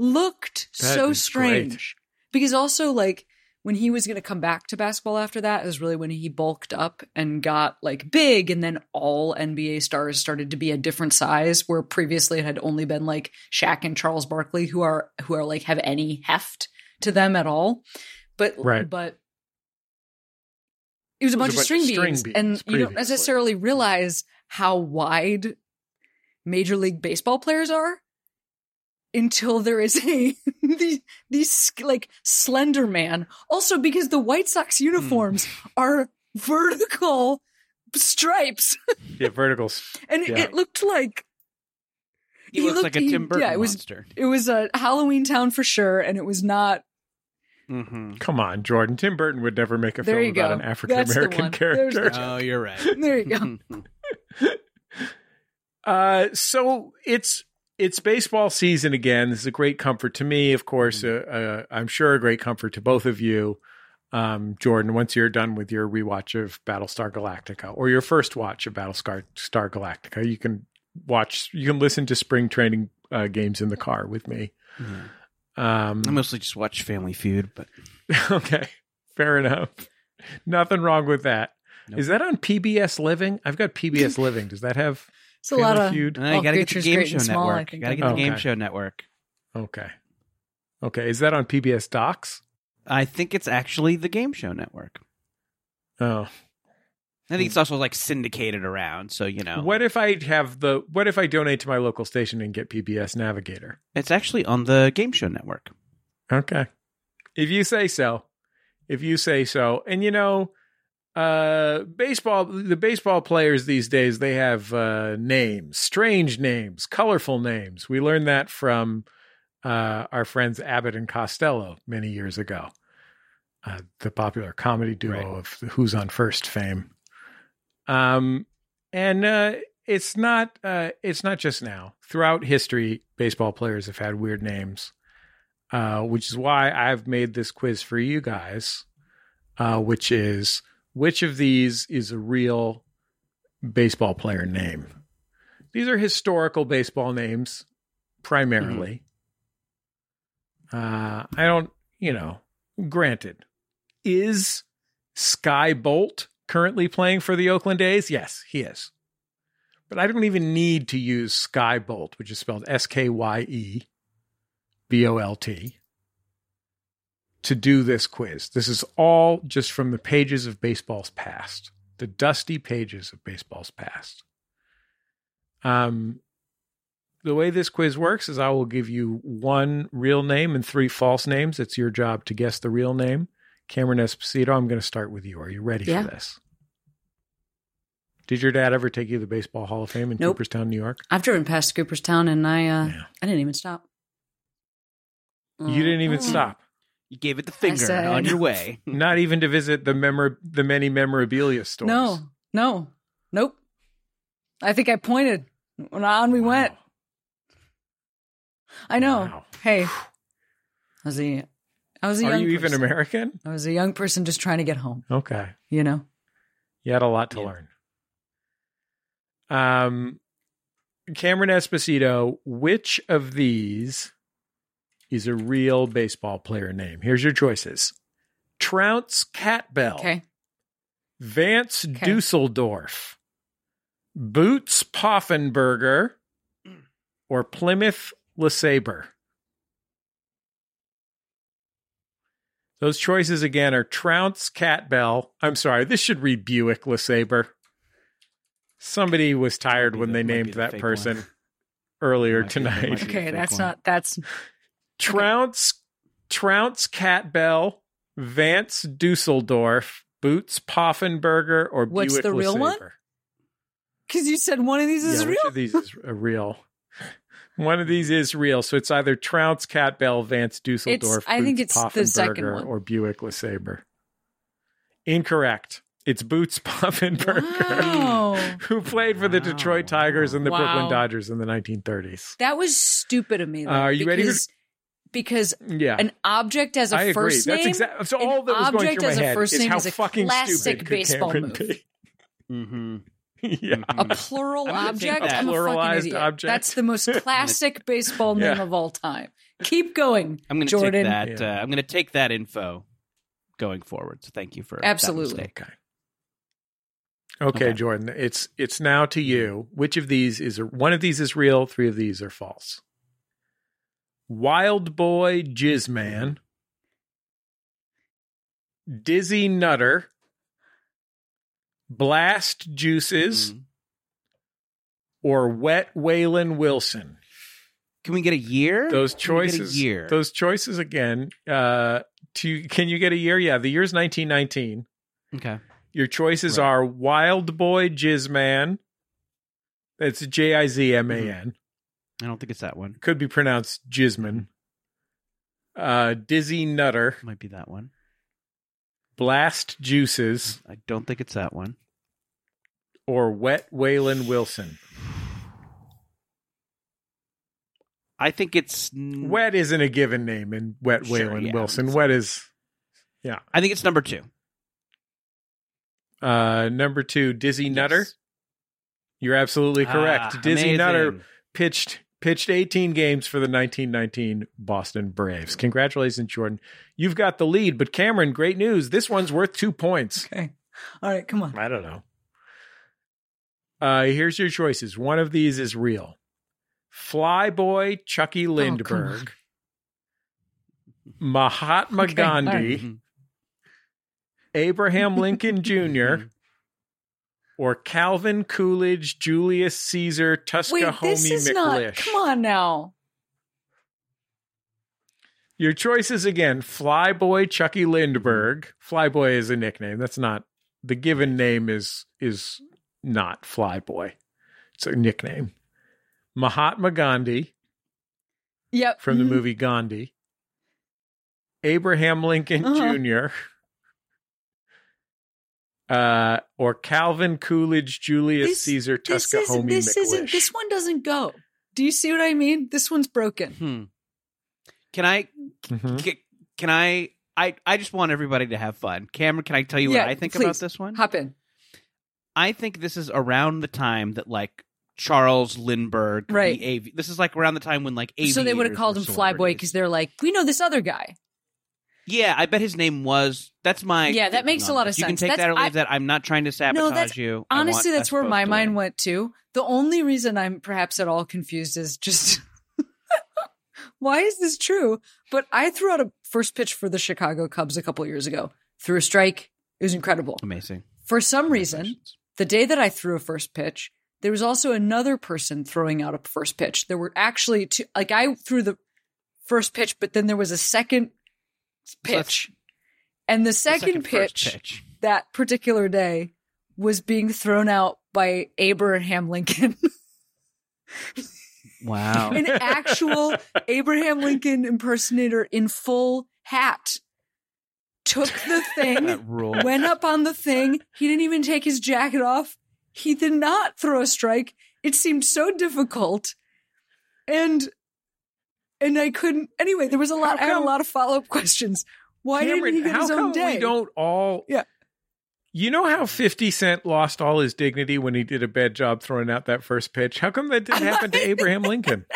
looked That so is great. strange because also like when he was going to come back to basketball after that is really when he bulked up and got like big and then all NBA stars started to be a different size where previously it had only been like Shaq and Charles Barkley who are who are like have any heft to them at all. But Right. but it was a bunch of string, beans, beans and you don't necessarily realize how wide major league baseball players are until there is a <laughs> these, these like slender man also because the white sox uniforms are vertical stripes <laughs> Yeah, verticals. and it, Yeah. it looked like He, He looks looked- like a he- Tim Burton yeah, it was- monster. it was a halloween town for sure and it was not Mm-hmm. Come on, Jordan. Tim Burton would never make a There film about go. an African American one. The character. Oh, you're right. there you go <laughs> Uh, so it's it's baseball season again. This is a great comfort to me, of course. Uh, uh, I'm sure a great comfort to both of you, um, Jordan. Once you're done with your rewatch of Battlestar Galactica or your first watch of Battlestar Star Galactica, you can watch. You can listen to spring training uh, games in the car with me. Mhm. Um, I mostly just watch Family Feud, but <laughs> okay, fair enough. Nothing wrong with that. Is Nope. that on PBS Living? I've got PBS Living. Does that have it's a lot of Feud? You oh, gotta get the creatures Game great Show and small, I Network. You think gotta I get the know. Game Show Network. Okay. Okay. Is that on PBS Docs? I think it's actually the Game Show Network. Oh. I think it's also like syndicated around, so you know. What if I have the what if I donate to my local station and get PBS Navigator? It's actually on the Game Show Network. Okay. If you say so. If you say so. And you know, uh baseball the baseball players these days they have uh names, strange names, colorful names. We learned that from uh our friends Abbott and Costello many years ago. Uh, the popular comedy duo Right. of Who's on First fame. Um and uh it's not uh it's not just now. Throughout history baseball players have had weird names. Uh which is why I've made this quiz for you guys. Uh which is which of these is a real baseball player name? These are historical baseball names primarily. Uh, I don't, you know, granted, is Skye Bolt currently playing for the Oakland A's? Yes, he is. But I don't even need to use Skye Bolt, which is spelled S K Y E B O L T, to do this quiz. This is all just from the pages of baseball's past, the dusty pages of baseball's past. Um, the way this quiz works is I will give you one real name and three false names. It's your job to guess the real name. Cameron Esposito, I'm going to start with you. Are you ready Yeah. for this? Did your dad ever take you to the Baseball Hall of Fame in Nope. Cooperstown, New York? I've driven past Cooperstown and I uh Yeah. I didn't even stop. You didn't even Uh, stop. You gave it the finger said- on your <laughs> way. Not even to visit the memor- the many memorabilia stores. No, no, nope. I think I pointed when on we Wow. went. I know. Wow. Hey, I was a, I was a Are young you even. American? I was a young person just trying to get home. Okay. You know. You had a lot to Yeah. learn. Um, Cameron Esposito, which of these is a real baseball player name? Here's your choices: Trounce Catbell, Okay. Vance Okay. Dusseldorf, Boots Poffenberger, mm. or Plymouth LeSabre. Those choices again are Trounce, Catbell. I'm sorry, this should read Buick LeSabre. Somebody was tired when the- they named the that person one. earlier Might be the- might tonight. Okay, that's one. not that's Trounce, Trounce, Cat Bell, Vance Dusseldorf, Boots Poffenberger, or What's Buick the real one? Because you said one of these is yeah, which real. of these is a real? <laughs> One of these is real, so it's either Trounce, Cat Bell, Vance Dusseldorf, I think it's the second Poffenberger, one. or Buick LeSabre. Incorrect. It's Boots Poffenberger, Wow. <laughs> who played for the Wow. Detroit Tigers and the Wow. Brooklyn Dodgers in the 1930s. That was stupid of me. Though, Uh, are you ready for- because, Because Yeah, an object as a I agree. first That's name, exactly so. All that was going object through my as a head first is name how is a fucking classic stupid could baseball Cameron move. be? Mm-hmm. <laughs> yeah. a plural I'm gonna take object. I'm a Pluralized fucking idiot. object. That's the most <laughs> classic baseball name of all time. Keep going, I'm going to Jordan. take that. Yeah. Uh, I'm going to take that info going forward. So thank you for Absolutely. mistake. Okay. Okay, Okay. Jordan. It's it's now to you. Which of these is one of these is real? Three of these are false. Wild Boy Jizzman, Dizzy Nutter, Blast Juices, Mhm. or Wet Waylon Wilson. Can we get a year? Those Can we get a choices. year. Those choices again. Uh, to can you get a year? Yeah, the year's 1919. okay. Your choices Right. are Wild Boy Jizzman. That's J I Z M A N. I don't think it's that one. Could be pronounced Jizman. Uh, Dizzy Nutter, Might be that one. Blast Juices, I don't think it's that one. or Wet Waylon Wilson. I think it's n- Wet isn't a given name in Wet Sure, Waylon yeah. Wilson. Wet is yeah. I think it's number two. uh, number two. Dizzy Nutter. You're absolutely correct. Ah, Dizzy Nutter pitched pitched 18 games for the 1919 Boston Braves. Congratulations, Jordan. You've got the lead, but Cameron, great news. This one's worth two points. Okay. All right, come on. I don't know. Uh, here's your choices. One of these is real. Flyboy Chucky come Lindbergh, Mahatma Okay, Gandhi, all right. Mhm. Abraham Lincoln Jr.. or Calvin Coolidge, Julius Caesar, Wait, Tuscahomie this is not. McLish. Come on now. Your choices again Flyboy Chucky Lindbergh. Flyboy is a nickname. That's not the given name is is not Flyboy. It's a nickname. Mahatma Gandhi Yep. from the Mhm. movie Gandhi. Abraham Lincoln Uh-huh. Jr. Uh, or Calvin Coolidge, Julius This- Caesar, This Tuscahomie isn't. This isn't. This one doesn't go. Do you see what I mean? This one's broken. Hmm. Can I? Mhm. Can, can I? I I just want everybody to have fun. Cameron, can I tell you Yeah, what I think about this one? Hop in. I think this is around the time that like Charles Lindbergh, the Right. avi- this is like around the time when like so they would have called him Flyboy because they're like, we know this other guy. Yeah, I bet his name was. That's my. Yeah, that makes a lot of You can take That's- that or leave I- that. I'm not trying to sabotage that's- you. I Honestly, that's where my mind went too. The only reason I'm perhaps at all confused is just <laughs> why is this true? But I threw out a first pitch for the Chicago Cubs a couple years ago. Threw a strike. It was incredible. Amazing. For some reason, the day that I threw a first pitch, there was also another person throwing out a first pitch. There were actually two, like I threw the first pitch, but then there was a second pitch. and the The second, pitch, pitch. that particular day was being thrown out by Abraham Lincoln. <laughs> Wow. An actual Abraham Lincoln impersonator in full hat took the <laughs> thing went up on the thing. He didn't even take his jacket off. He did not throw a strike. It seemed so difficult. And and I couldn't anyway, there was a lot How I had a lot of follow-up questions. Why Cameron, didn't he get how his own come day? we don't all? Yeah. You know how Fifty Cent lost all his dignity when he did a bad job throwing out that first pitch? How come that didn't happen to Abraham Lincoln? <laughs>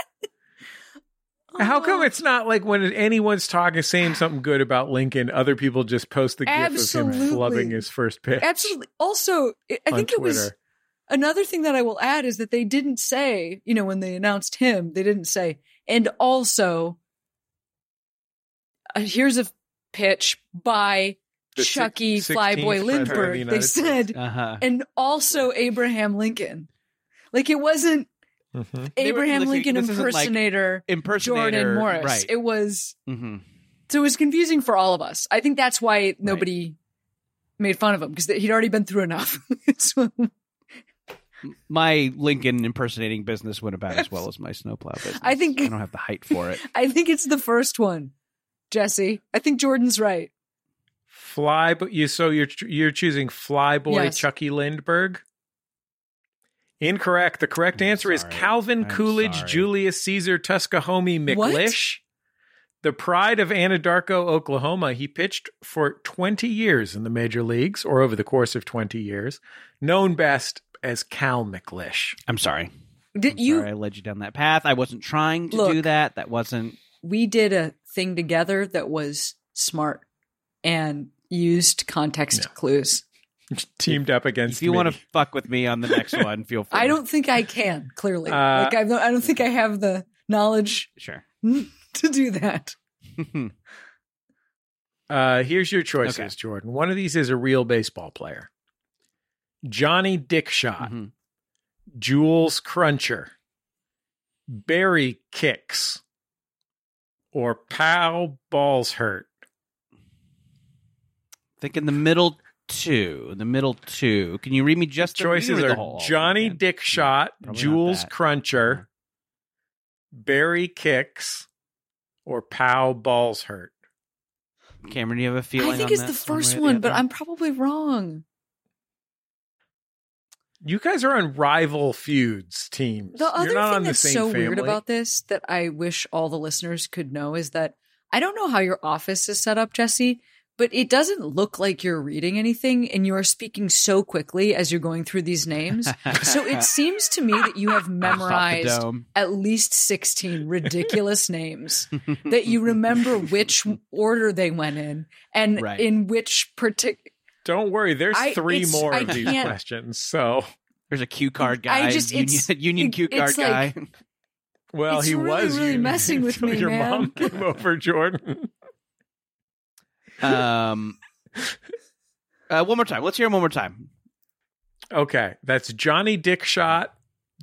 How come it's not like when anyone's talking, saying something good about Lincoln, other people just post the gif of him Absolutely. flubbing his first pitch? Absolutely. Also, I think it was another thing that I will add is that they didn't say, you know, when they announced him, they didn't say, and also, uh, here's a pitch by The Chucky six- Flyboy president of the Lindbergh. They United said, Uh-huh. and also Abraham Lincoln. Like it wasn't Mhm. They were Abraham looking- Lincoln this isn't like impersonator Impersonator. Jordan Morris. Right. It was hmm so it was confusing for all of us. I think that's why nobody made fun of him because he'd already been through enough. <laughs> So- My Lincoln impersonating business went about as well as my snowplow business. I think- I don't have the height for it. <laughs> I think it's the first one, Jesse. I think Jordan's right. Fly, but you so you're you're choosing Flyboy Yes. Chucky Lindbergh. Incorrect. The correct I'm answer is. Calvin I'm Coolidge sorry. Julius Caesar Tuscahomie What? McLish. The pride of Anadarko, Oklahoma. He pitched for 20 years in the major leagues, or over the course of 20 years, known best as Cal McLish. I'm sorry. Did I'm you? sorry I led you down that path. I wasn't trying to Look. do that. That wasn't. We did a thing together that was smart and used context Yeah. clues. Teamed up against If you me. want to fuck with me on the next <laughs> one, feel free. I don't think I can. Clearly, Uh, like I don't. I don't think I have the knowledge Sure. to do that. <laughs> Uh, here's your choices, Okay. Jordan. One of these is a real baseball player. Johnny Dickshot, Mhm. Jules Cruncher, Barry Kicks, or Pal Balls Hurt. I think in the middle two. The middle two. Can you read me just the, Choices can the are whole Johnny again. Dickshot, Probably not Jules. Cruncher, Barry Kicks, or Pal Balls Hurt. Cameron, do you have a feeling? I think on it's the this one first way one, but? I'm probably wrong. You guys are on rival feuds teams. The other You're not thing on the that's same so weird about this that I wish all the listeners could know is that I don't know how your office is set up, Jesse, but it doesn't look like you're reading anything and you are speaking so quickly as you're going through these names. so it <laughs> seems to me that you have <laughs> memorized at least 16 <laughs> ridiculous names that you remember which order they went in and Right. in which particular Don't worry, there's I- three more I of these can't- questions. So, There's a cue card guy. I just- union, it's- <laughs> union it- cue card it's like- guy. well, It's he really, was really union messing with <laughs> me, Your man. mom came over, Jordan. um, uh, one more time. Let's hear him one more time. Okay, that's Johnny Dickshot,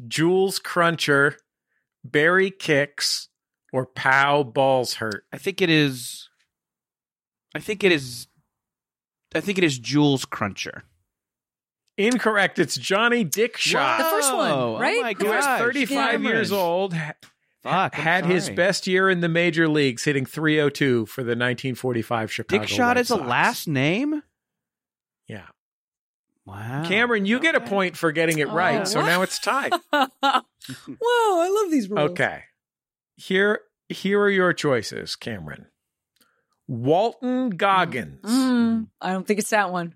Jules Cruncher, Barry Kicks, or Pow Balls Hurt. I think it is. I think it is. I think it is Jules Cruncher. Incorrect. It's Johnny Dickshot, The first one, oh right? Oh my The who is first- gosh, 35 Cameron. years old, ha- Fuck, I'm had his sorry. best year in the major leagues, hitting 302 for the 1945 Chicago. Dick shot White is a Sox. last name. Yeah, Wow, Cameron, you get a Okay. point for getting it right. Oh, so what? now it's tied. <laughs> Whoa, I love these rules. Okay. Here here are your choices, Cameron. Walton Goggins, Mm, I don't think it's that one.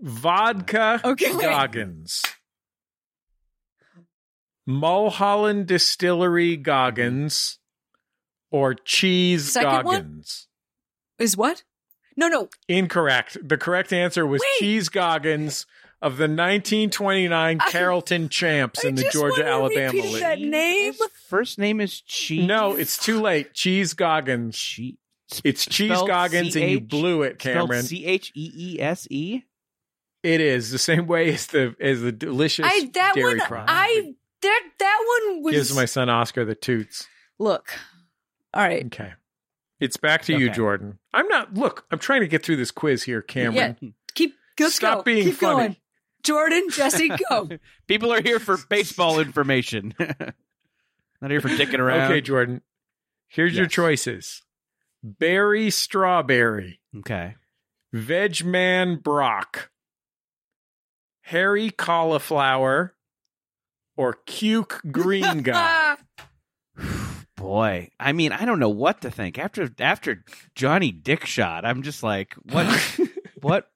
Vodka Okay. Goggins, Mulholland Distillery Goggins, or Cheese Second one? Goggins. Is what? No, no. Incorrect. The correct answer was Wait. Cheese Goggins of the 1929 I- Carrollton Champs I in the Georgia Alabama League. that name. His first name is Cheese. No, it's too late. Cheese Goggins. Cheese. It's Cheese Spelled Goggins, and you blew it, Cameron. C H E E S E. It is the same way as the as the delicious I that dairy one. product. I that that one was. gives my son Oscar the toots. Look. All right. Okay, it's back to you, Jordan. I'm not. Look, I'm trying to get through this quiz here, Cameron. Keep. Let's Stop go. being Keep funny. going. Jordan, Jesse, go. <laughs> People are here for baseball information. <laughs> Not here for dicking around. Okay, Jordan. Here's your choices: Berry Strawberry, Okay. Vegman Brock, Harry Cauliflower, or Cuke Green <laughs> Guy. <sighs> Boy, I mean, I don't know what to think after after Johnny Dickshot. I'm just like, what, <laughs> what,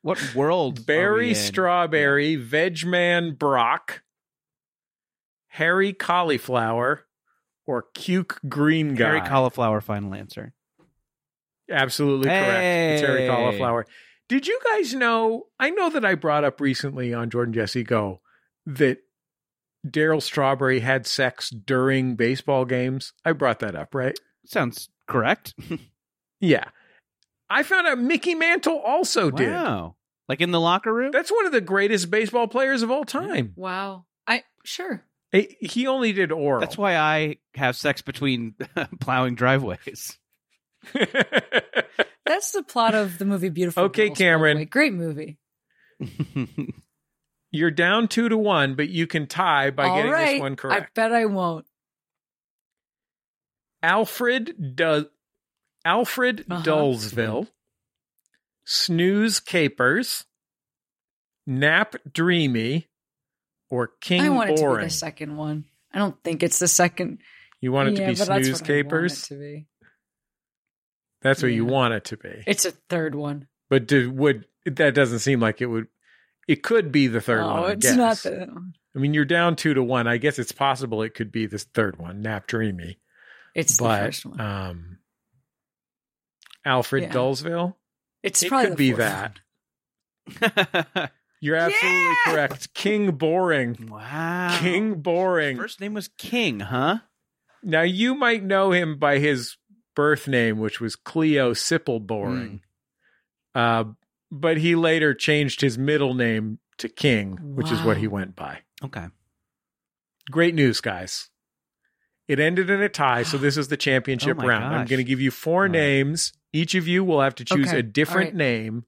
what world? are we Berry in? Strawberry, Vegman Brock, Harry Cauliflower, or Cuke Green Guy. Harry Cauliflower. Final answer. Absolutely correct. It's Harry Cauliflower. Did you guys know? I know that I brought up recently on Jordan Jesse Go that Darryl Strawberry had sex during baseball games. I brought that up, right? Sounds correct. Yeah. I found out Mickey Mantle also did. Wow. Like in the locker room? That's one of the greatest baseball players of all time. Wow. I sure. He- He only did oral. That's why I have sex between <laughs> plowing driveways. <laughs> That's the plot of the movie Beautiful. Okay, Girls, Cameron. Great movie. <laughs> You're down two to one, but you can tie by All getting right. this one correct. I bet I won't. Alfred does Alfred Uh-huh. Dullsville, Snooze Capers, Nap Dreamy, or King I want it to be the second one. I don't think it's the second. You want it yeah, to be Snooze what I want Capers? it to be. That's what you want it to be. It's a third one. But do, would that doesn't seem like it would? It could be the third oh, one. I it's not guess. the. I mean, you're down two to one. I guess it's possible it could be this third one, Nap Dreamy. It's the but first one. um, Alfred Yeah. Dullsville. It's it probably could the be that. <laughs> You're absolutely Yeah! correct. King Boring. wow. King Boring. First name was King, huh? Now you might know him by his birth name, which was Cleo Sipple Boring. Uh, but he later changed his middle name to King, which is what he went by. Okay. Great news, guys. It ended in a tie, so this is the <gasps> championship Oh round. I'm going to give you four All right. names. Each of you will have to choose Okay, a different right. name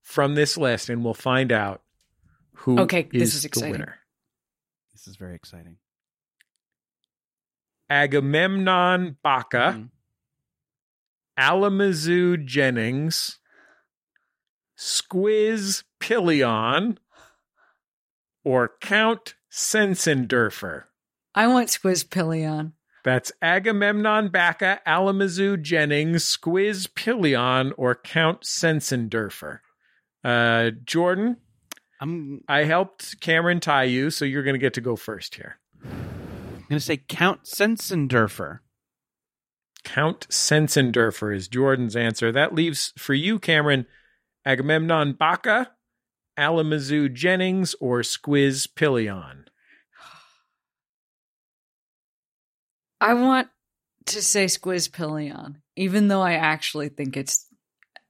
from this list, and we'll find out who Okay, this is is the exciting. winner. This is very exciting. Agamemnon Baca, Mhm. Alamazoo Jennings, Squiz Pillion, or Count Sensenderfer. I want Squizpillion. That's Agamemnon Baca, Alamazoo Jennings, Squiz Pillion, or Count Sensenderfer. Uh, Jordan, I'm I helped Cameron tie you, so you're going to get to go first here. Going to say Count Sensenderfer. Count Sensenderfer is Jordan's answer. That leaves for you, Cameron, Agamemnon Baca, Alamazoo Jennings, or Squiz Pillion. I want to say Squiz Pillion, even though I actually think it's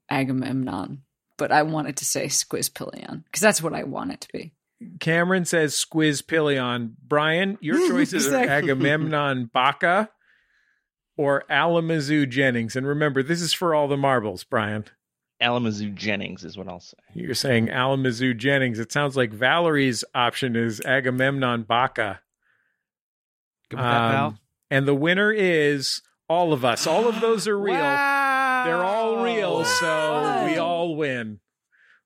Agamemnon. But I wanted to say Squiz Pillion because that's what I want it to be. Cameron says Squiz Pillion. Brian, your <laughs> choices are Agamemnon Baca or Alamazoo Jennings. And remember, this is for all the marbles, Brian. Alamazoo Jennings is what I'll say. You're saying Alamazoo Jennings. It sounds like Valerie's option is Agamemnon Baca. Good with that, Um, Val? And the winner is all of us. All of those are real. Wow. They're all real, so we all win.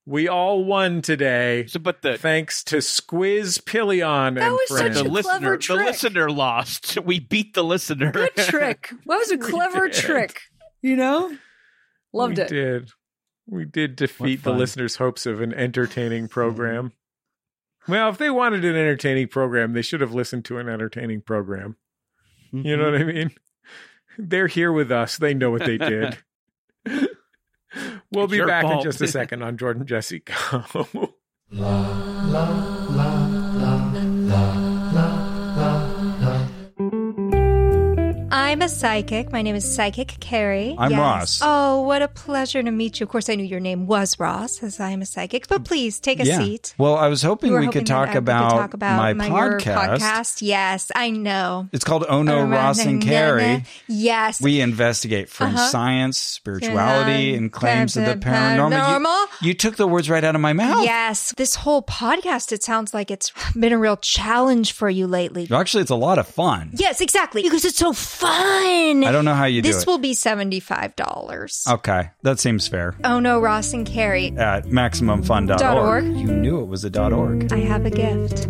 We all won today, So, but the thanks to Squiz Pillion and was such friends. the listener clever the listener lost. <laughs> We beat the listener. Good trick. That was a <laughs> clever trick. You know, loved we it. Did we did defeat the listeners' hopes of an entertaining <laughs> program? Well, if they wanted an entertaining program, they should have listened to an entertaining program. You know mm-hmm. what I mean? They're here with us. They know what they did. <laughs> we'll It's be your back in just a <laughs> second on Jordan Jesse Go. I'm a psychic. My name is Psychic Carrie. I'm Yes. Ross. Oh, what a pleasure to meet you. Of course, I knew your name was Ross, as I am a psychic. But please take a yeah. seat. Well, I was hoping You we hoping could talk, about could talk about my, your podcast. podcast. Yes, I know. It's called Oh No, Ross and Carrie. Yes. We investigate from Uh-huh. science, spirituality, and claims of the paranormal. You- Paranormal. You, took the words right out of my mouth. Yes, this whole podcast, it sounds like it's been a real challenge for you lately. Actually, it's a lot of fun. Yes, exactly. Because it's so fun. I don't know how you do This it. will be $75. Okay, that seems fair. Oh no, Ross and Carrie. At MaximumFun.org. Dot org. You knew it was a dot .org. I have a gift.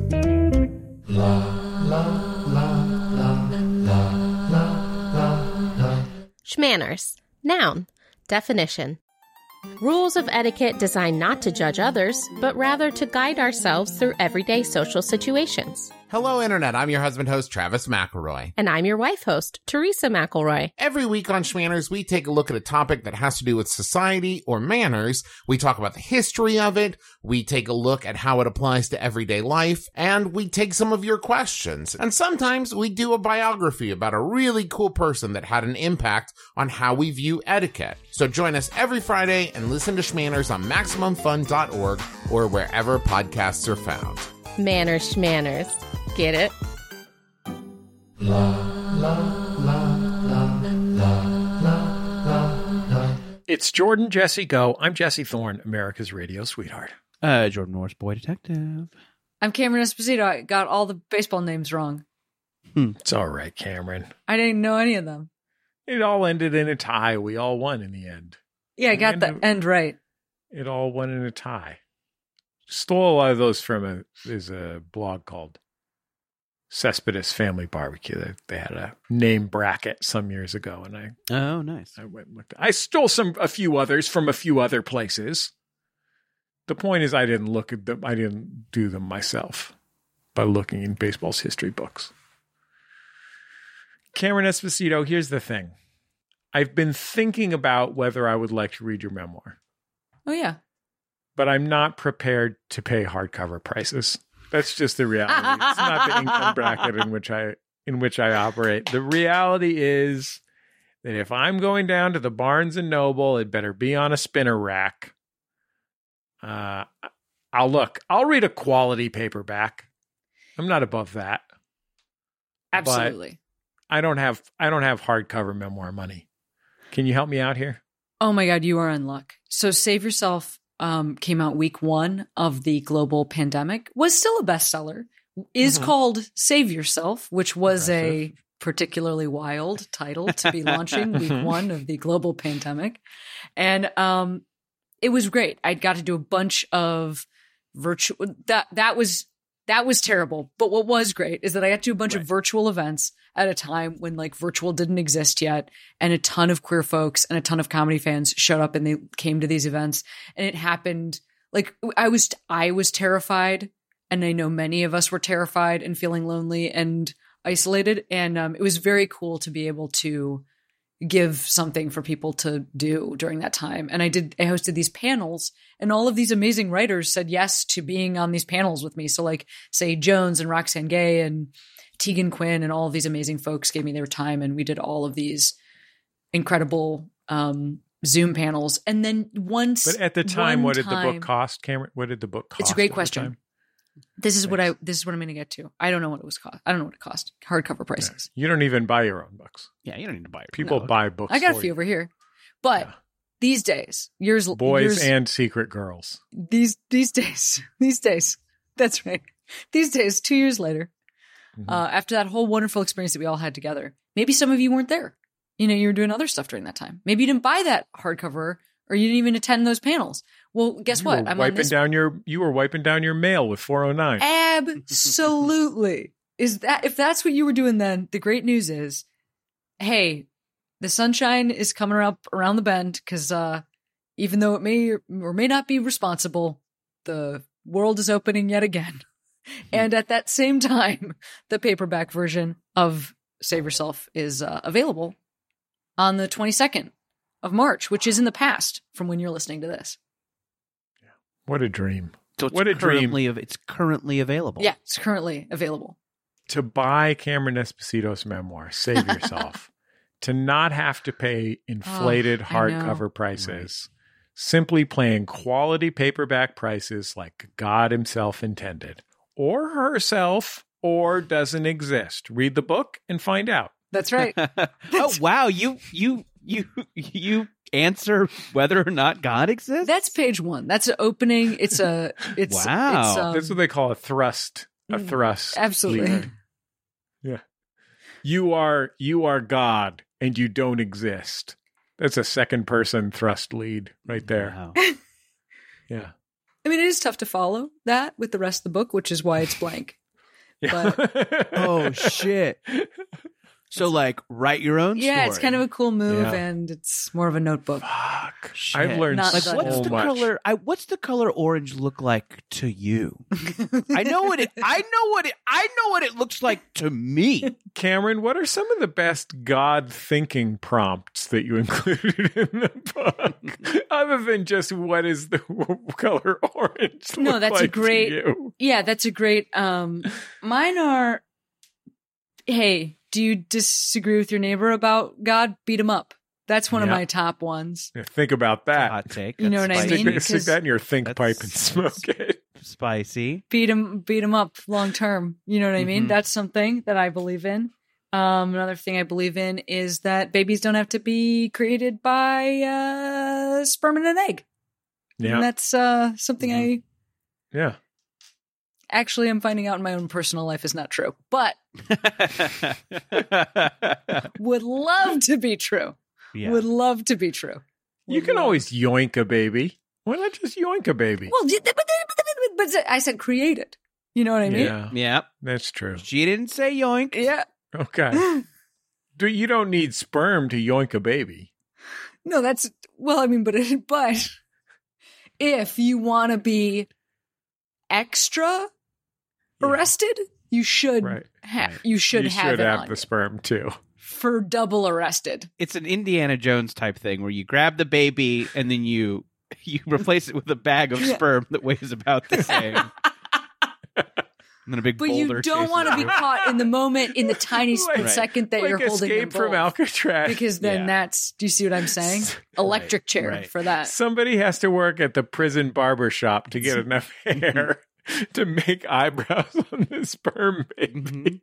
La la la la la la la. Schmanners. Noun. Definition. Rules of etiquette designed not to judge others, but rather to guide ourselves through everyday social situations. Hello, Internet. I'm your husband host, Travis McElroy. And I'm your wife host, Teresa McElroy. Every week on Schmanners, we take a look at a topic that has to do with society or manners. We talk about the history of it. We take a look at how it applies to everyday life. And we take some of your questions. And sometimes we do a biography about a really cool person that had an impact on how we view etiquette. So join us every Friday and listen to Schmanners on MaximumFun.org or wherever podcasts are found. Manners schmanners. Get it? La, la, la, It's Jordan Jesse Go. I'm Jesse Thorne, America's radio sweetheart. Uh, Jordan Morris, boy detective. I'm Cameron Esposito. I got all the baseball names wrong. It's all right, Cameron. I didn't know any of them. It all ended in a tie. We all won in the end. Yeah, I got the And- end right. It all won in a tie. Stole a lot of those from a there's a blog called Cespedes Family Barbecue. They, they had a name bracket some years ago, and I Oh, nice. I went and looked. I stole some a few others from a few other places. The point is, I didn't look at them. I didn't do them myself by looking in baseball's history books. Cameron Esposito, here's the thing. I've been thinking about whether I would like to read your memoir, Oh yeah. but I'm not prepared to pay hardcover prices. That's just the reality. it's not the income bracket in which I in which I operate. The reality is that if I'm going down to the Barnes and Noble, it better be on a spinner rack. Uh, I'll look. I'll read a quality paperback. I'm not above that. Absolutely. I don't have I don't have hardcover memoir money. Can you help me out here? Oh my God, you are in luck. So Save Yourself um, came out week one of the global pandemic, was still a bestseller, is Mhm. called Save Yourself, which was a particularly wild title to be <laughs> launching week Mhm. one of the global pandemic. And um, it was great. I got to do a bunch of virtual that that was that was terrible. But what was great is that I got to do a bunch of virtual events at a time when like virtual didn't exist yet and a ton of queer folks and a ton of comedy fans showed up and they came to these events. And it happened like I was I was terrified and I know many of us were terrified and feeling lonely and isolated. And um, it was very cool to be able to give something for people to do during that time and I did I hosted these panels and all of these amazing writers said yes to being on these panels with me so like Saeed Jones and Roxane Gay and Tegan Quin and all of these amazing folks gave me their time and we did all of these incredible um Zoom panels. And then once But at the time, what did the book cost, Cameron? What did the book cost? It's a great question. Time? This is what I this is what I'm gonna get to. I don't know what it was cost. I don't know what it cost. Hardcover prices. You don't even buy your own books. Yeah, you don't need to buy it. People No. buy books. I got a few you. over here. But Yeah. these days, years boys years, and secret girls. these these days, <laughs> these days. That's right. These days, two years later, Mhm. uh, after that whole wonderful experience that we all had together, maybe some of you weren't there. You know, you were doing other stuff during that time. Maybe you didn't buy that hardcover or you didn't even attend those panels. Well, guess You what? I'm wiping down your. You were wiping down your mail with 409. Absolutely. <laughs> Is that if that's what you were doing then, the great news is, hey, the sunshine is coming up around the bend because uh even though it may or may not be responsible, the world is opening yet again. And at that same time, the paperback version of Save Yourself is uh, available on the 22nd of March, which is in the past from when you're listening to this. What a dream! So it's What a dream. currently av- it's currently available. Yeah, it's currently available. To buy Cameron Esposito's memoir, "Save <laughs> Yourself," to not have to pay inflated Oh, hardcover prices, simply paying quality paperback prices like God Himself intended, or herself, or doesn't exist. Read the book and find out. That's right. <laughs> oh wow, you you you you answer whether or not God exists. That's page one. That's an opening. It's a. It's Wow. It's, um, That's what they call a thrust. A mm, thrust. absolutely. lead. Yeah. You are you are God and you don't exist. That's a second person thrust lead right there. Wow. <laughs> Yeah. I mean, it is tough to follow that with the rest of the book, which is why it's blank. <laughs> Yeah. <laughs> Oh, shit. So like write your own Yeah, story. it's kind of a cool move, Yeah. and it's more of a notebook. Fuck. Shit. I've learned Not like so the- what's the much. color I what's the color orange look like to you? I know what it I know what it I know what it looks like to me. <laughs> Cameron, what are some of the best God thinking prompts that you <laughs> included in the book, <laughs> other than just what is the color orange? No, look that's a like to great- Yeah, that's a great. Um, mine are. Hey, do you disagree with your neighbor about God? Beat him up. That's one of my top ones. Yeah, think about that. Hot take. You know That's what I spicy. mean? Stick, stick 'cause- that in your think pipe and smoke it. Spicy. Beat him, beat him up long term. You know what I mean? Mhm. That's something that I believe in. Um, another thing I believe in is that babies don't have to be created by uh, sperm and an egg. And Yeah, that's uh, something I yeah. Actually I'm finding out in my own personal life is not true, but <laughs> would love to be true. yeah. Would love to be true. You can love- always yoink a baby. Why not just yoink a baby? Well, but, I said create it. You know what I mean? yeah, yeah. that's true. She didn't say yoink. Yeah. Okay. <gasps> Do you don't need sperm to yoink a baby? No, that's well. I mean, but <laughs> but if you want to be extra Yeah. Arrested, you should Right. ha- right. you should you have should have the sperm too. for double arrested. It's an Indiana Jones type thing where you grab the baby and then you <laughs> you replace it with a bag of sperm that weighs about the <laughs> same. and then a big But boulder you don't want to be caught in the moment, in the <laughs> tiny split Like- second that like you're holding them Escape from. Alcatraz. because then Yeah. that's. Do you see what I'm saying? Electric chair right. for that. Somebody has to work at the prison barber shop to get enough hair <laughs> to make eyebrows on the sperm baby. Mm-hmm.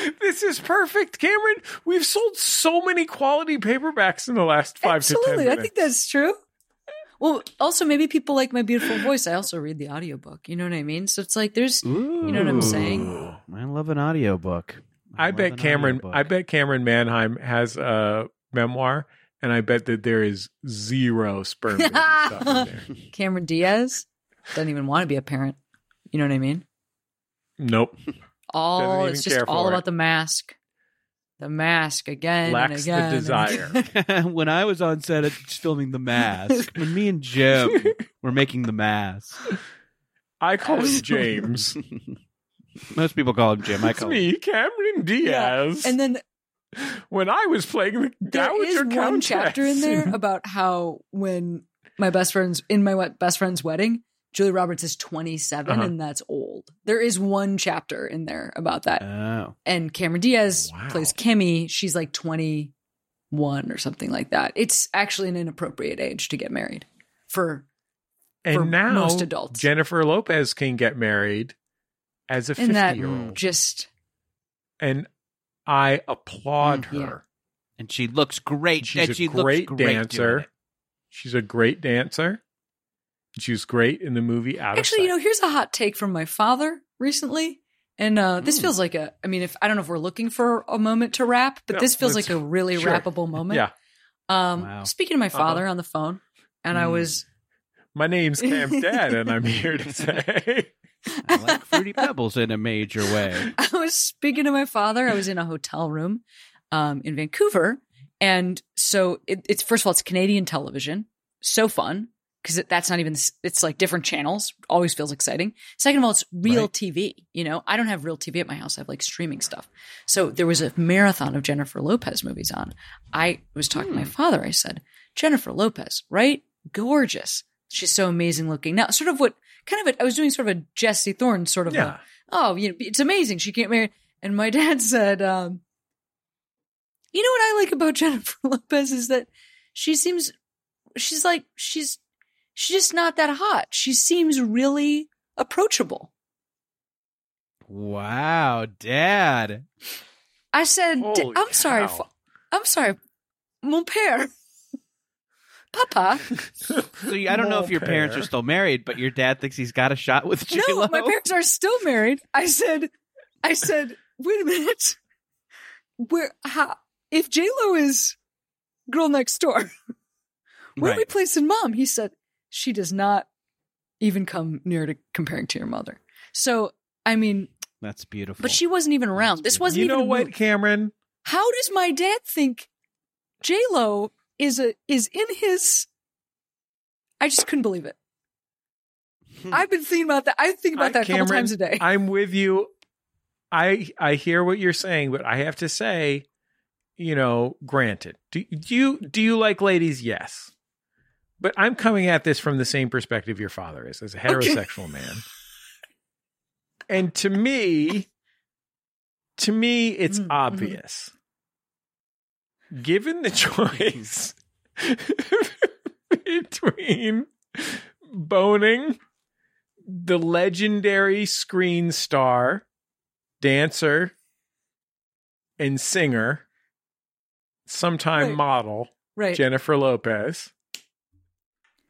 <laughs> this is perfect, Cameron. We've sold so many quality paperbacks in the last five to ten Absolutely, I think that's true. Well, also maybe people like my beautiful voice. I also read the audiobook. You know what I mean? So it's like there's You know what I'm saying? I love an audiobook. I love bet Cameron. audiobook. I bet Camryn Manheim has a memoir, and I bet that there is zero sperm <laughs> baby stuff in there. Cameron Diaz doesn't even want to be a parent. You know what I mean? Nope. All it's just all for about it. the mask. The mask again Lacks the again. and desire. again. <laughs> <laughs> when I was on set at filming The Mask, when me and Jim were making The Mask, I call him James. most people call him Jim. I It's call me, Cameron Diaz. And then when I was playing the there Dowager is one chapter in there <laughs> about how when my best friend's in my best friend's wedding, Julia Roberts is 27 Uh-huh. and that's old. There is one chapter in there about that. Oh, and Cameron Diaz Wow. plays Kimmy. She's like 21 or something like that. It's actually an inappropriate age to get married for and for now most adults. Jennifer Lopez can get married as a and 50 year old. just And I applaud Mm, yeah. her. and she looks great. She's and a she great looks great dancer. She's a great dancer. She was great in the movie Out actually, of you know, here's a hot take from my father recently. And uh, this Hmm. feels like a, I mean, if I don't know if we're looking for a moment to rap, but No, this feels like a really sure. rappable moment. Yeah. Um, Wow. Speaking to my father Uh-huh. on the phone, and I Hmm. was, My name's Cam <laughs> Dad, and I'm here to <laughs> say I like fruity pebbles in a major way. <laughs> I was speaking to my father. I was in a hotel room um, in Vancouver. And so it, it's, first of all, it's Canadian television. So fun because that's not even, it's like different channels. Always feels exciting. Second of all, it's real Right. TV. You know, I don't have real TV at my house. I have like streaming stuff. So there was a marathon of Jennifer Lopez movies on. I was talking to my father. I said, Jennifer Lopez, right? Gorgeous. She's so amazing looking. Now, sort of what kind of a, I was doing sort of a Jesse Thorne sort of a, Yeah. oh, you know, it's amazing. She can't marry. And my <laughs> dad said, um, you know what I like about <laughs> Jennifer Lopez is that she seems, she's like, she's, she's just not that hot. She seems really approachable. Wow, Dad. I said, "D- Holy I'm sorry. cow. fa- I'm sorry. Mon père. Papa. <laughs> So you- I don't know if your parents are still married, but your dad thinks he's got a shot with J Lo. No, my parents are still married. I said, I said, wait a minute. Where, how, if J Lo is girl next door, <laughs> where are we placing mom? He said, she does not even come near to comparing to your mother. So, I mean, That's beautiful. but she wasn't even around. This wasn't you even know a what. Cameron? How does my dad think J Lo is a is in his? I just couldn't believe it. I've been thinking about that. I think about I- that a couple times a day. I'm with you. I I hear what you're saying, but I have to say, you know, granted, do, do you do you like ladies? Yes, but I'm coming at this from the same perspective your father is, as a heterosexual man. And to me, to me, it's Mm, mhm. obvious. Given the <laughs> choice <laughs> between boning the legendary screen star, dancer, and singer, sometime Right. model, right. Jennifer Lopez,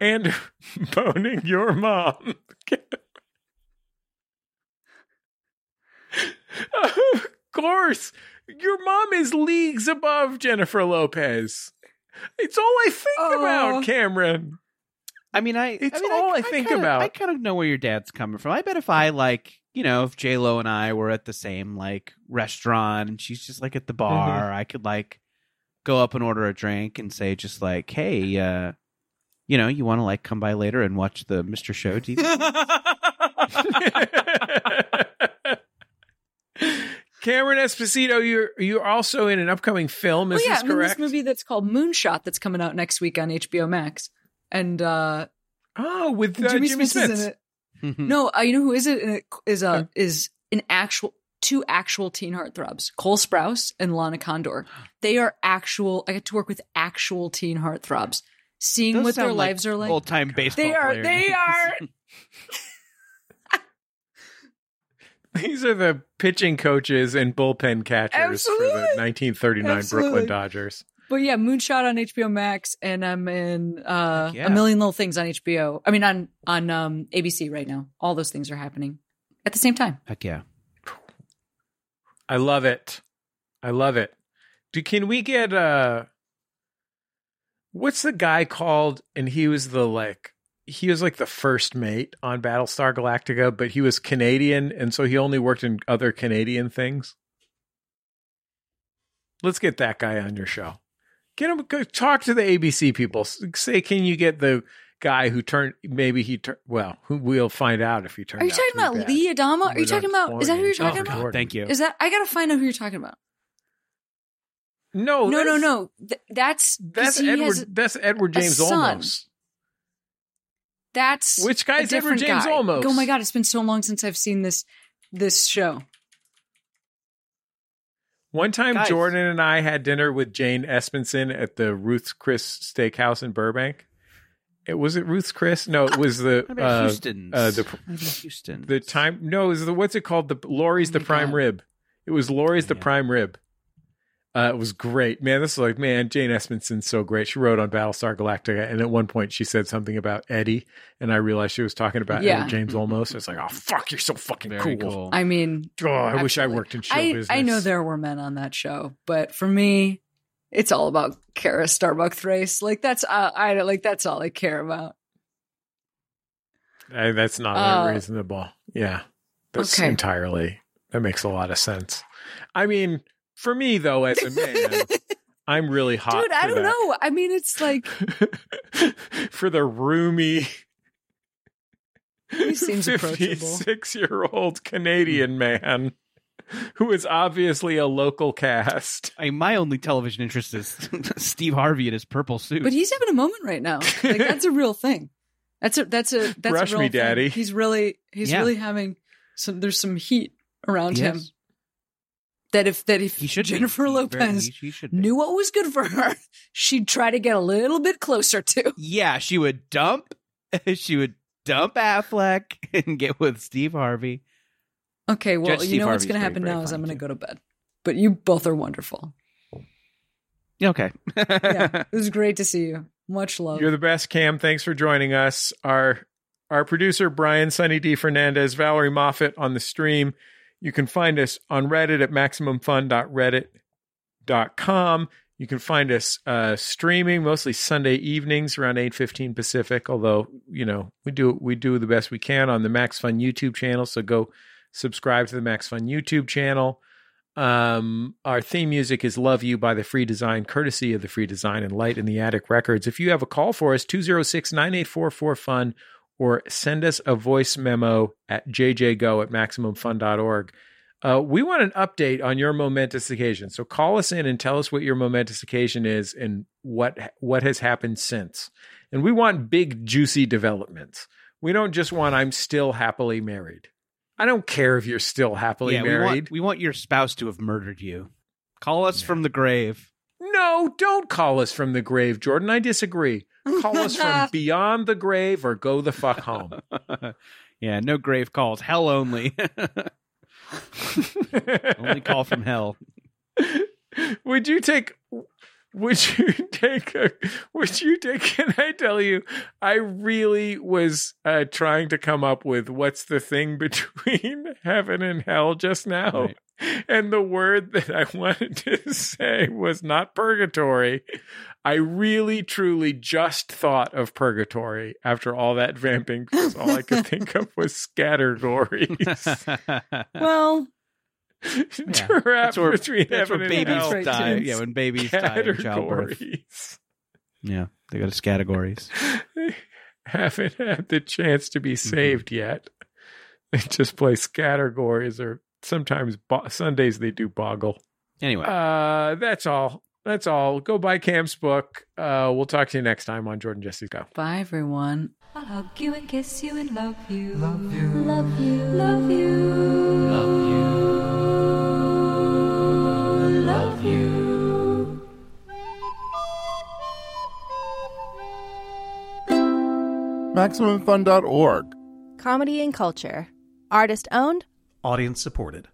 and <laughs> boning your mom. of course, your mom is leagues above Jennifer Lopez. It's all I think Oh. about, Cameron. I mean, I. It's I mean, all I think kinda, about. I kind of know where your dad's coming from. I bet if I like, you know, if J Lo and I were at the same like restaurant and she's just like at the bar, Mm-hmm. I could like go up and order a drink and say just like, hey, uh, you know, you want to like come by later and watch the Mister Show TV? <laughs> <laughs> Cameron Esposito, you're you're also in an upcoming film. Is well, yeah, this I'm in correct? this movie that's called Moonshot that's coming out next week on HBO Max, and uh, Oh, with uh, Jimmy, Jimmy, Smits Smits. in it. No, uh, you know who is it? And it is uh Uh, is an actual two actual teen heartthrobs, Cole Sprouse and Lana Condor. They are actual. I get to work with actual teen heartthrobs, seeing Those what their like lives are like. Old time baseball. They are. player They are. <laughs> These are the pitching coaches and bullpen catchers for the 1939 Absolutely. Brooklyn Dodgers. But yeah, Moonshot on HBO Max, and I'm in uh, yeah. a million little things on HBO. I mean, on on um, ABC right now. All those things are happening at the same time. Heck yeah. I love it. I love it. Do can we get uh what's the guy called? And he was the like he was like the first mate on Battlestar Galactica, but he was Canadian, and so he only worked in other Canadian things. Let's get that guy on your show. Get him go talk to the ABC people. Say, can you get the guy who turned maybe he turned well, who we'll find out if he turned Are you out talking about bad. Lee Adama? Are you talking about? Is that who you're talking Oh, about? God. Thank you. Is that I gotta find out who you're talking about? No, no, no, no. Th- that's That's Edward. has- that's Edward James son. Olmos. That's Which guy's Edward different James guy. Olmos? Oh my god, it's been so long since I've seen this this show. One time, Guys. Jordan and I had dinner with Jane Espenson at the Ruth's Chris Steakhouse in Burbank. It was it Ruth's Chris? No, it was the How uh, Houston's? uh, the Houston. the time. No, it was the what's it called? The Lawry's Oh the prime God. rib. It was Lawry's the Yeah. prime rib. Uh, it was great, man. This is like, man, Jane Espenson's so great. She wrote on Battlestar Galactica, and at one point she said something about Eddie, and I realized she was talking about Yeah. Edward James Olmos. It's like, oh fuck, you're so fucking cool. cool. I mean, Oh, I wish I worked in show I business. I know there were men on that show, but for me, it's all about Kara Starbuck Thrace. Like that's uh, I like that's all I care about. I, that's not Uh, unreasonable. Yeah, that's okay. entirely. That makes a lot of sense. I mean, for me though, as a man, <laughs> I'm really hot. Dude, I don't that. know. I mean, it's like <laughs> for the roomy. He seems 56 year old Canadian man who is obviously a local cast. I mean, my only television interest is <laughs> Steve Harvey in his purple suit. but he's having a moment right now. Like that's a real thing. That's a that's a that's Brush a real me, thing. daddy. He's really he's Yeah. really having some. There's some heat around him Yes. That if that if he should be. Jennifer He's very- Lopez he- he should knew what was good for her, <laughs> she'd try to get a little bit closer to. Yeah, she would dump. <laughs> She would dump Affleck <laughs> and get with Steve Harvey. Okay, well, Judge you Steve know what's going to happen very now is I'm going to go to bed. But you both are wonderful. Okay. Yeah, it was great to see you. Much love. You're the best, Cam. Thanks for joining us. Our our producer Brian Sunny D Fernandez, Valerie Moffat on the stream. You can find us on Reddit at maximumfun.reddit.com. You can find us uh, streaming mostly Sunday evenings around eight fifteen Pacific. Although you know we do we do the best we can on the Max Fun YouTube channel. So go Subscribe to the Max Fun YouTube channel. Um, our theme music is Love You by the Free Design, courtesy of the Free Design and Light in the Attic Records. If you have a call for us, 206 9844 Fun, or send us a voice memo at jjgo at maximumfun.org. Uh, we want an update on your momentous occasion. So call us in and tell us what your momentous occasion is and what what has happened since. And we want big, juicy developments. We don't just want I'm still happily married. I don't care if you're still happily yeah, we married. want, we want your spouse to have murdered you. Call us from the grave. No, don't call us from the grave, Jordan. I disagree. Call us from <laughs> beyond the grave or go the fuck home. <laughs> yeah, no grave calls. Hell only. <laughs> only call from hell. would you take would you take a would you take can i tell you i really was uh trying to come up with what's the thing between heaven and hell just now Right. and the word that i wanted to say was not purgatory i really truly just thought of purgatory after all that vamping because all i could <laughs> think of was scattergories <laughs> Well, <laughs> Trap That's where, between that's where heaven and babies die. Yeah, when babies die in childbirth. Yeah, they go to categories. haven't had the chance to Mm-hmm. be saved yet. They just play scattergories or sometimes bo- Sundays they do boggle. Anyway, Uh, that's all. That's all. Go buy Cam's book. Uh, we'll talk to you next time on Jordan Jesse's Go. bye everyone. I'll hug you and kiss you and love you. Love you. Love you. Love you. Love you. Love you. MaximumFun.org. Comedy and culture. Artist owned. Audience supported.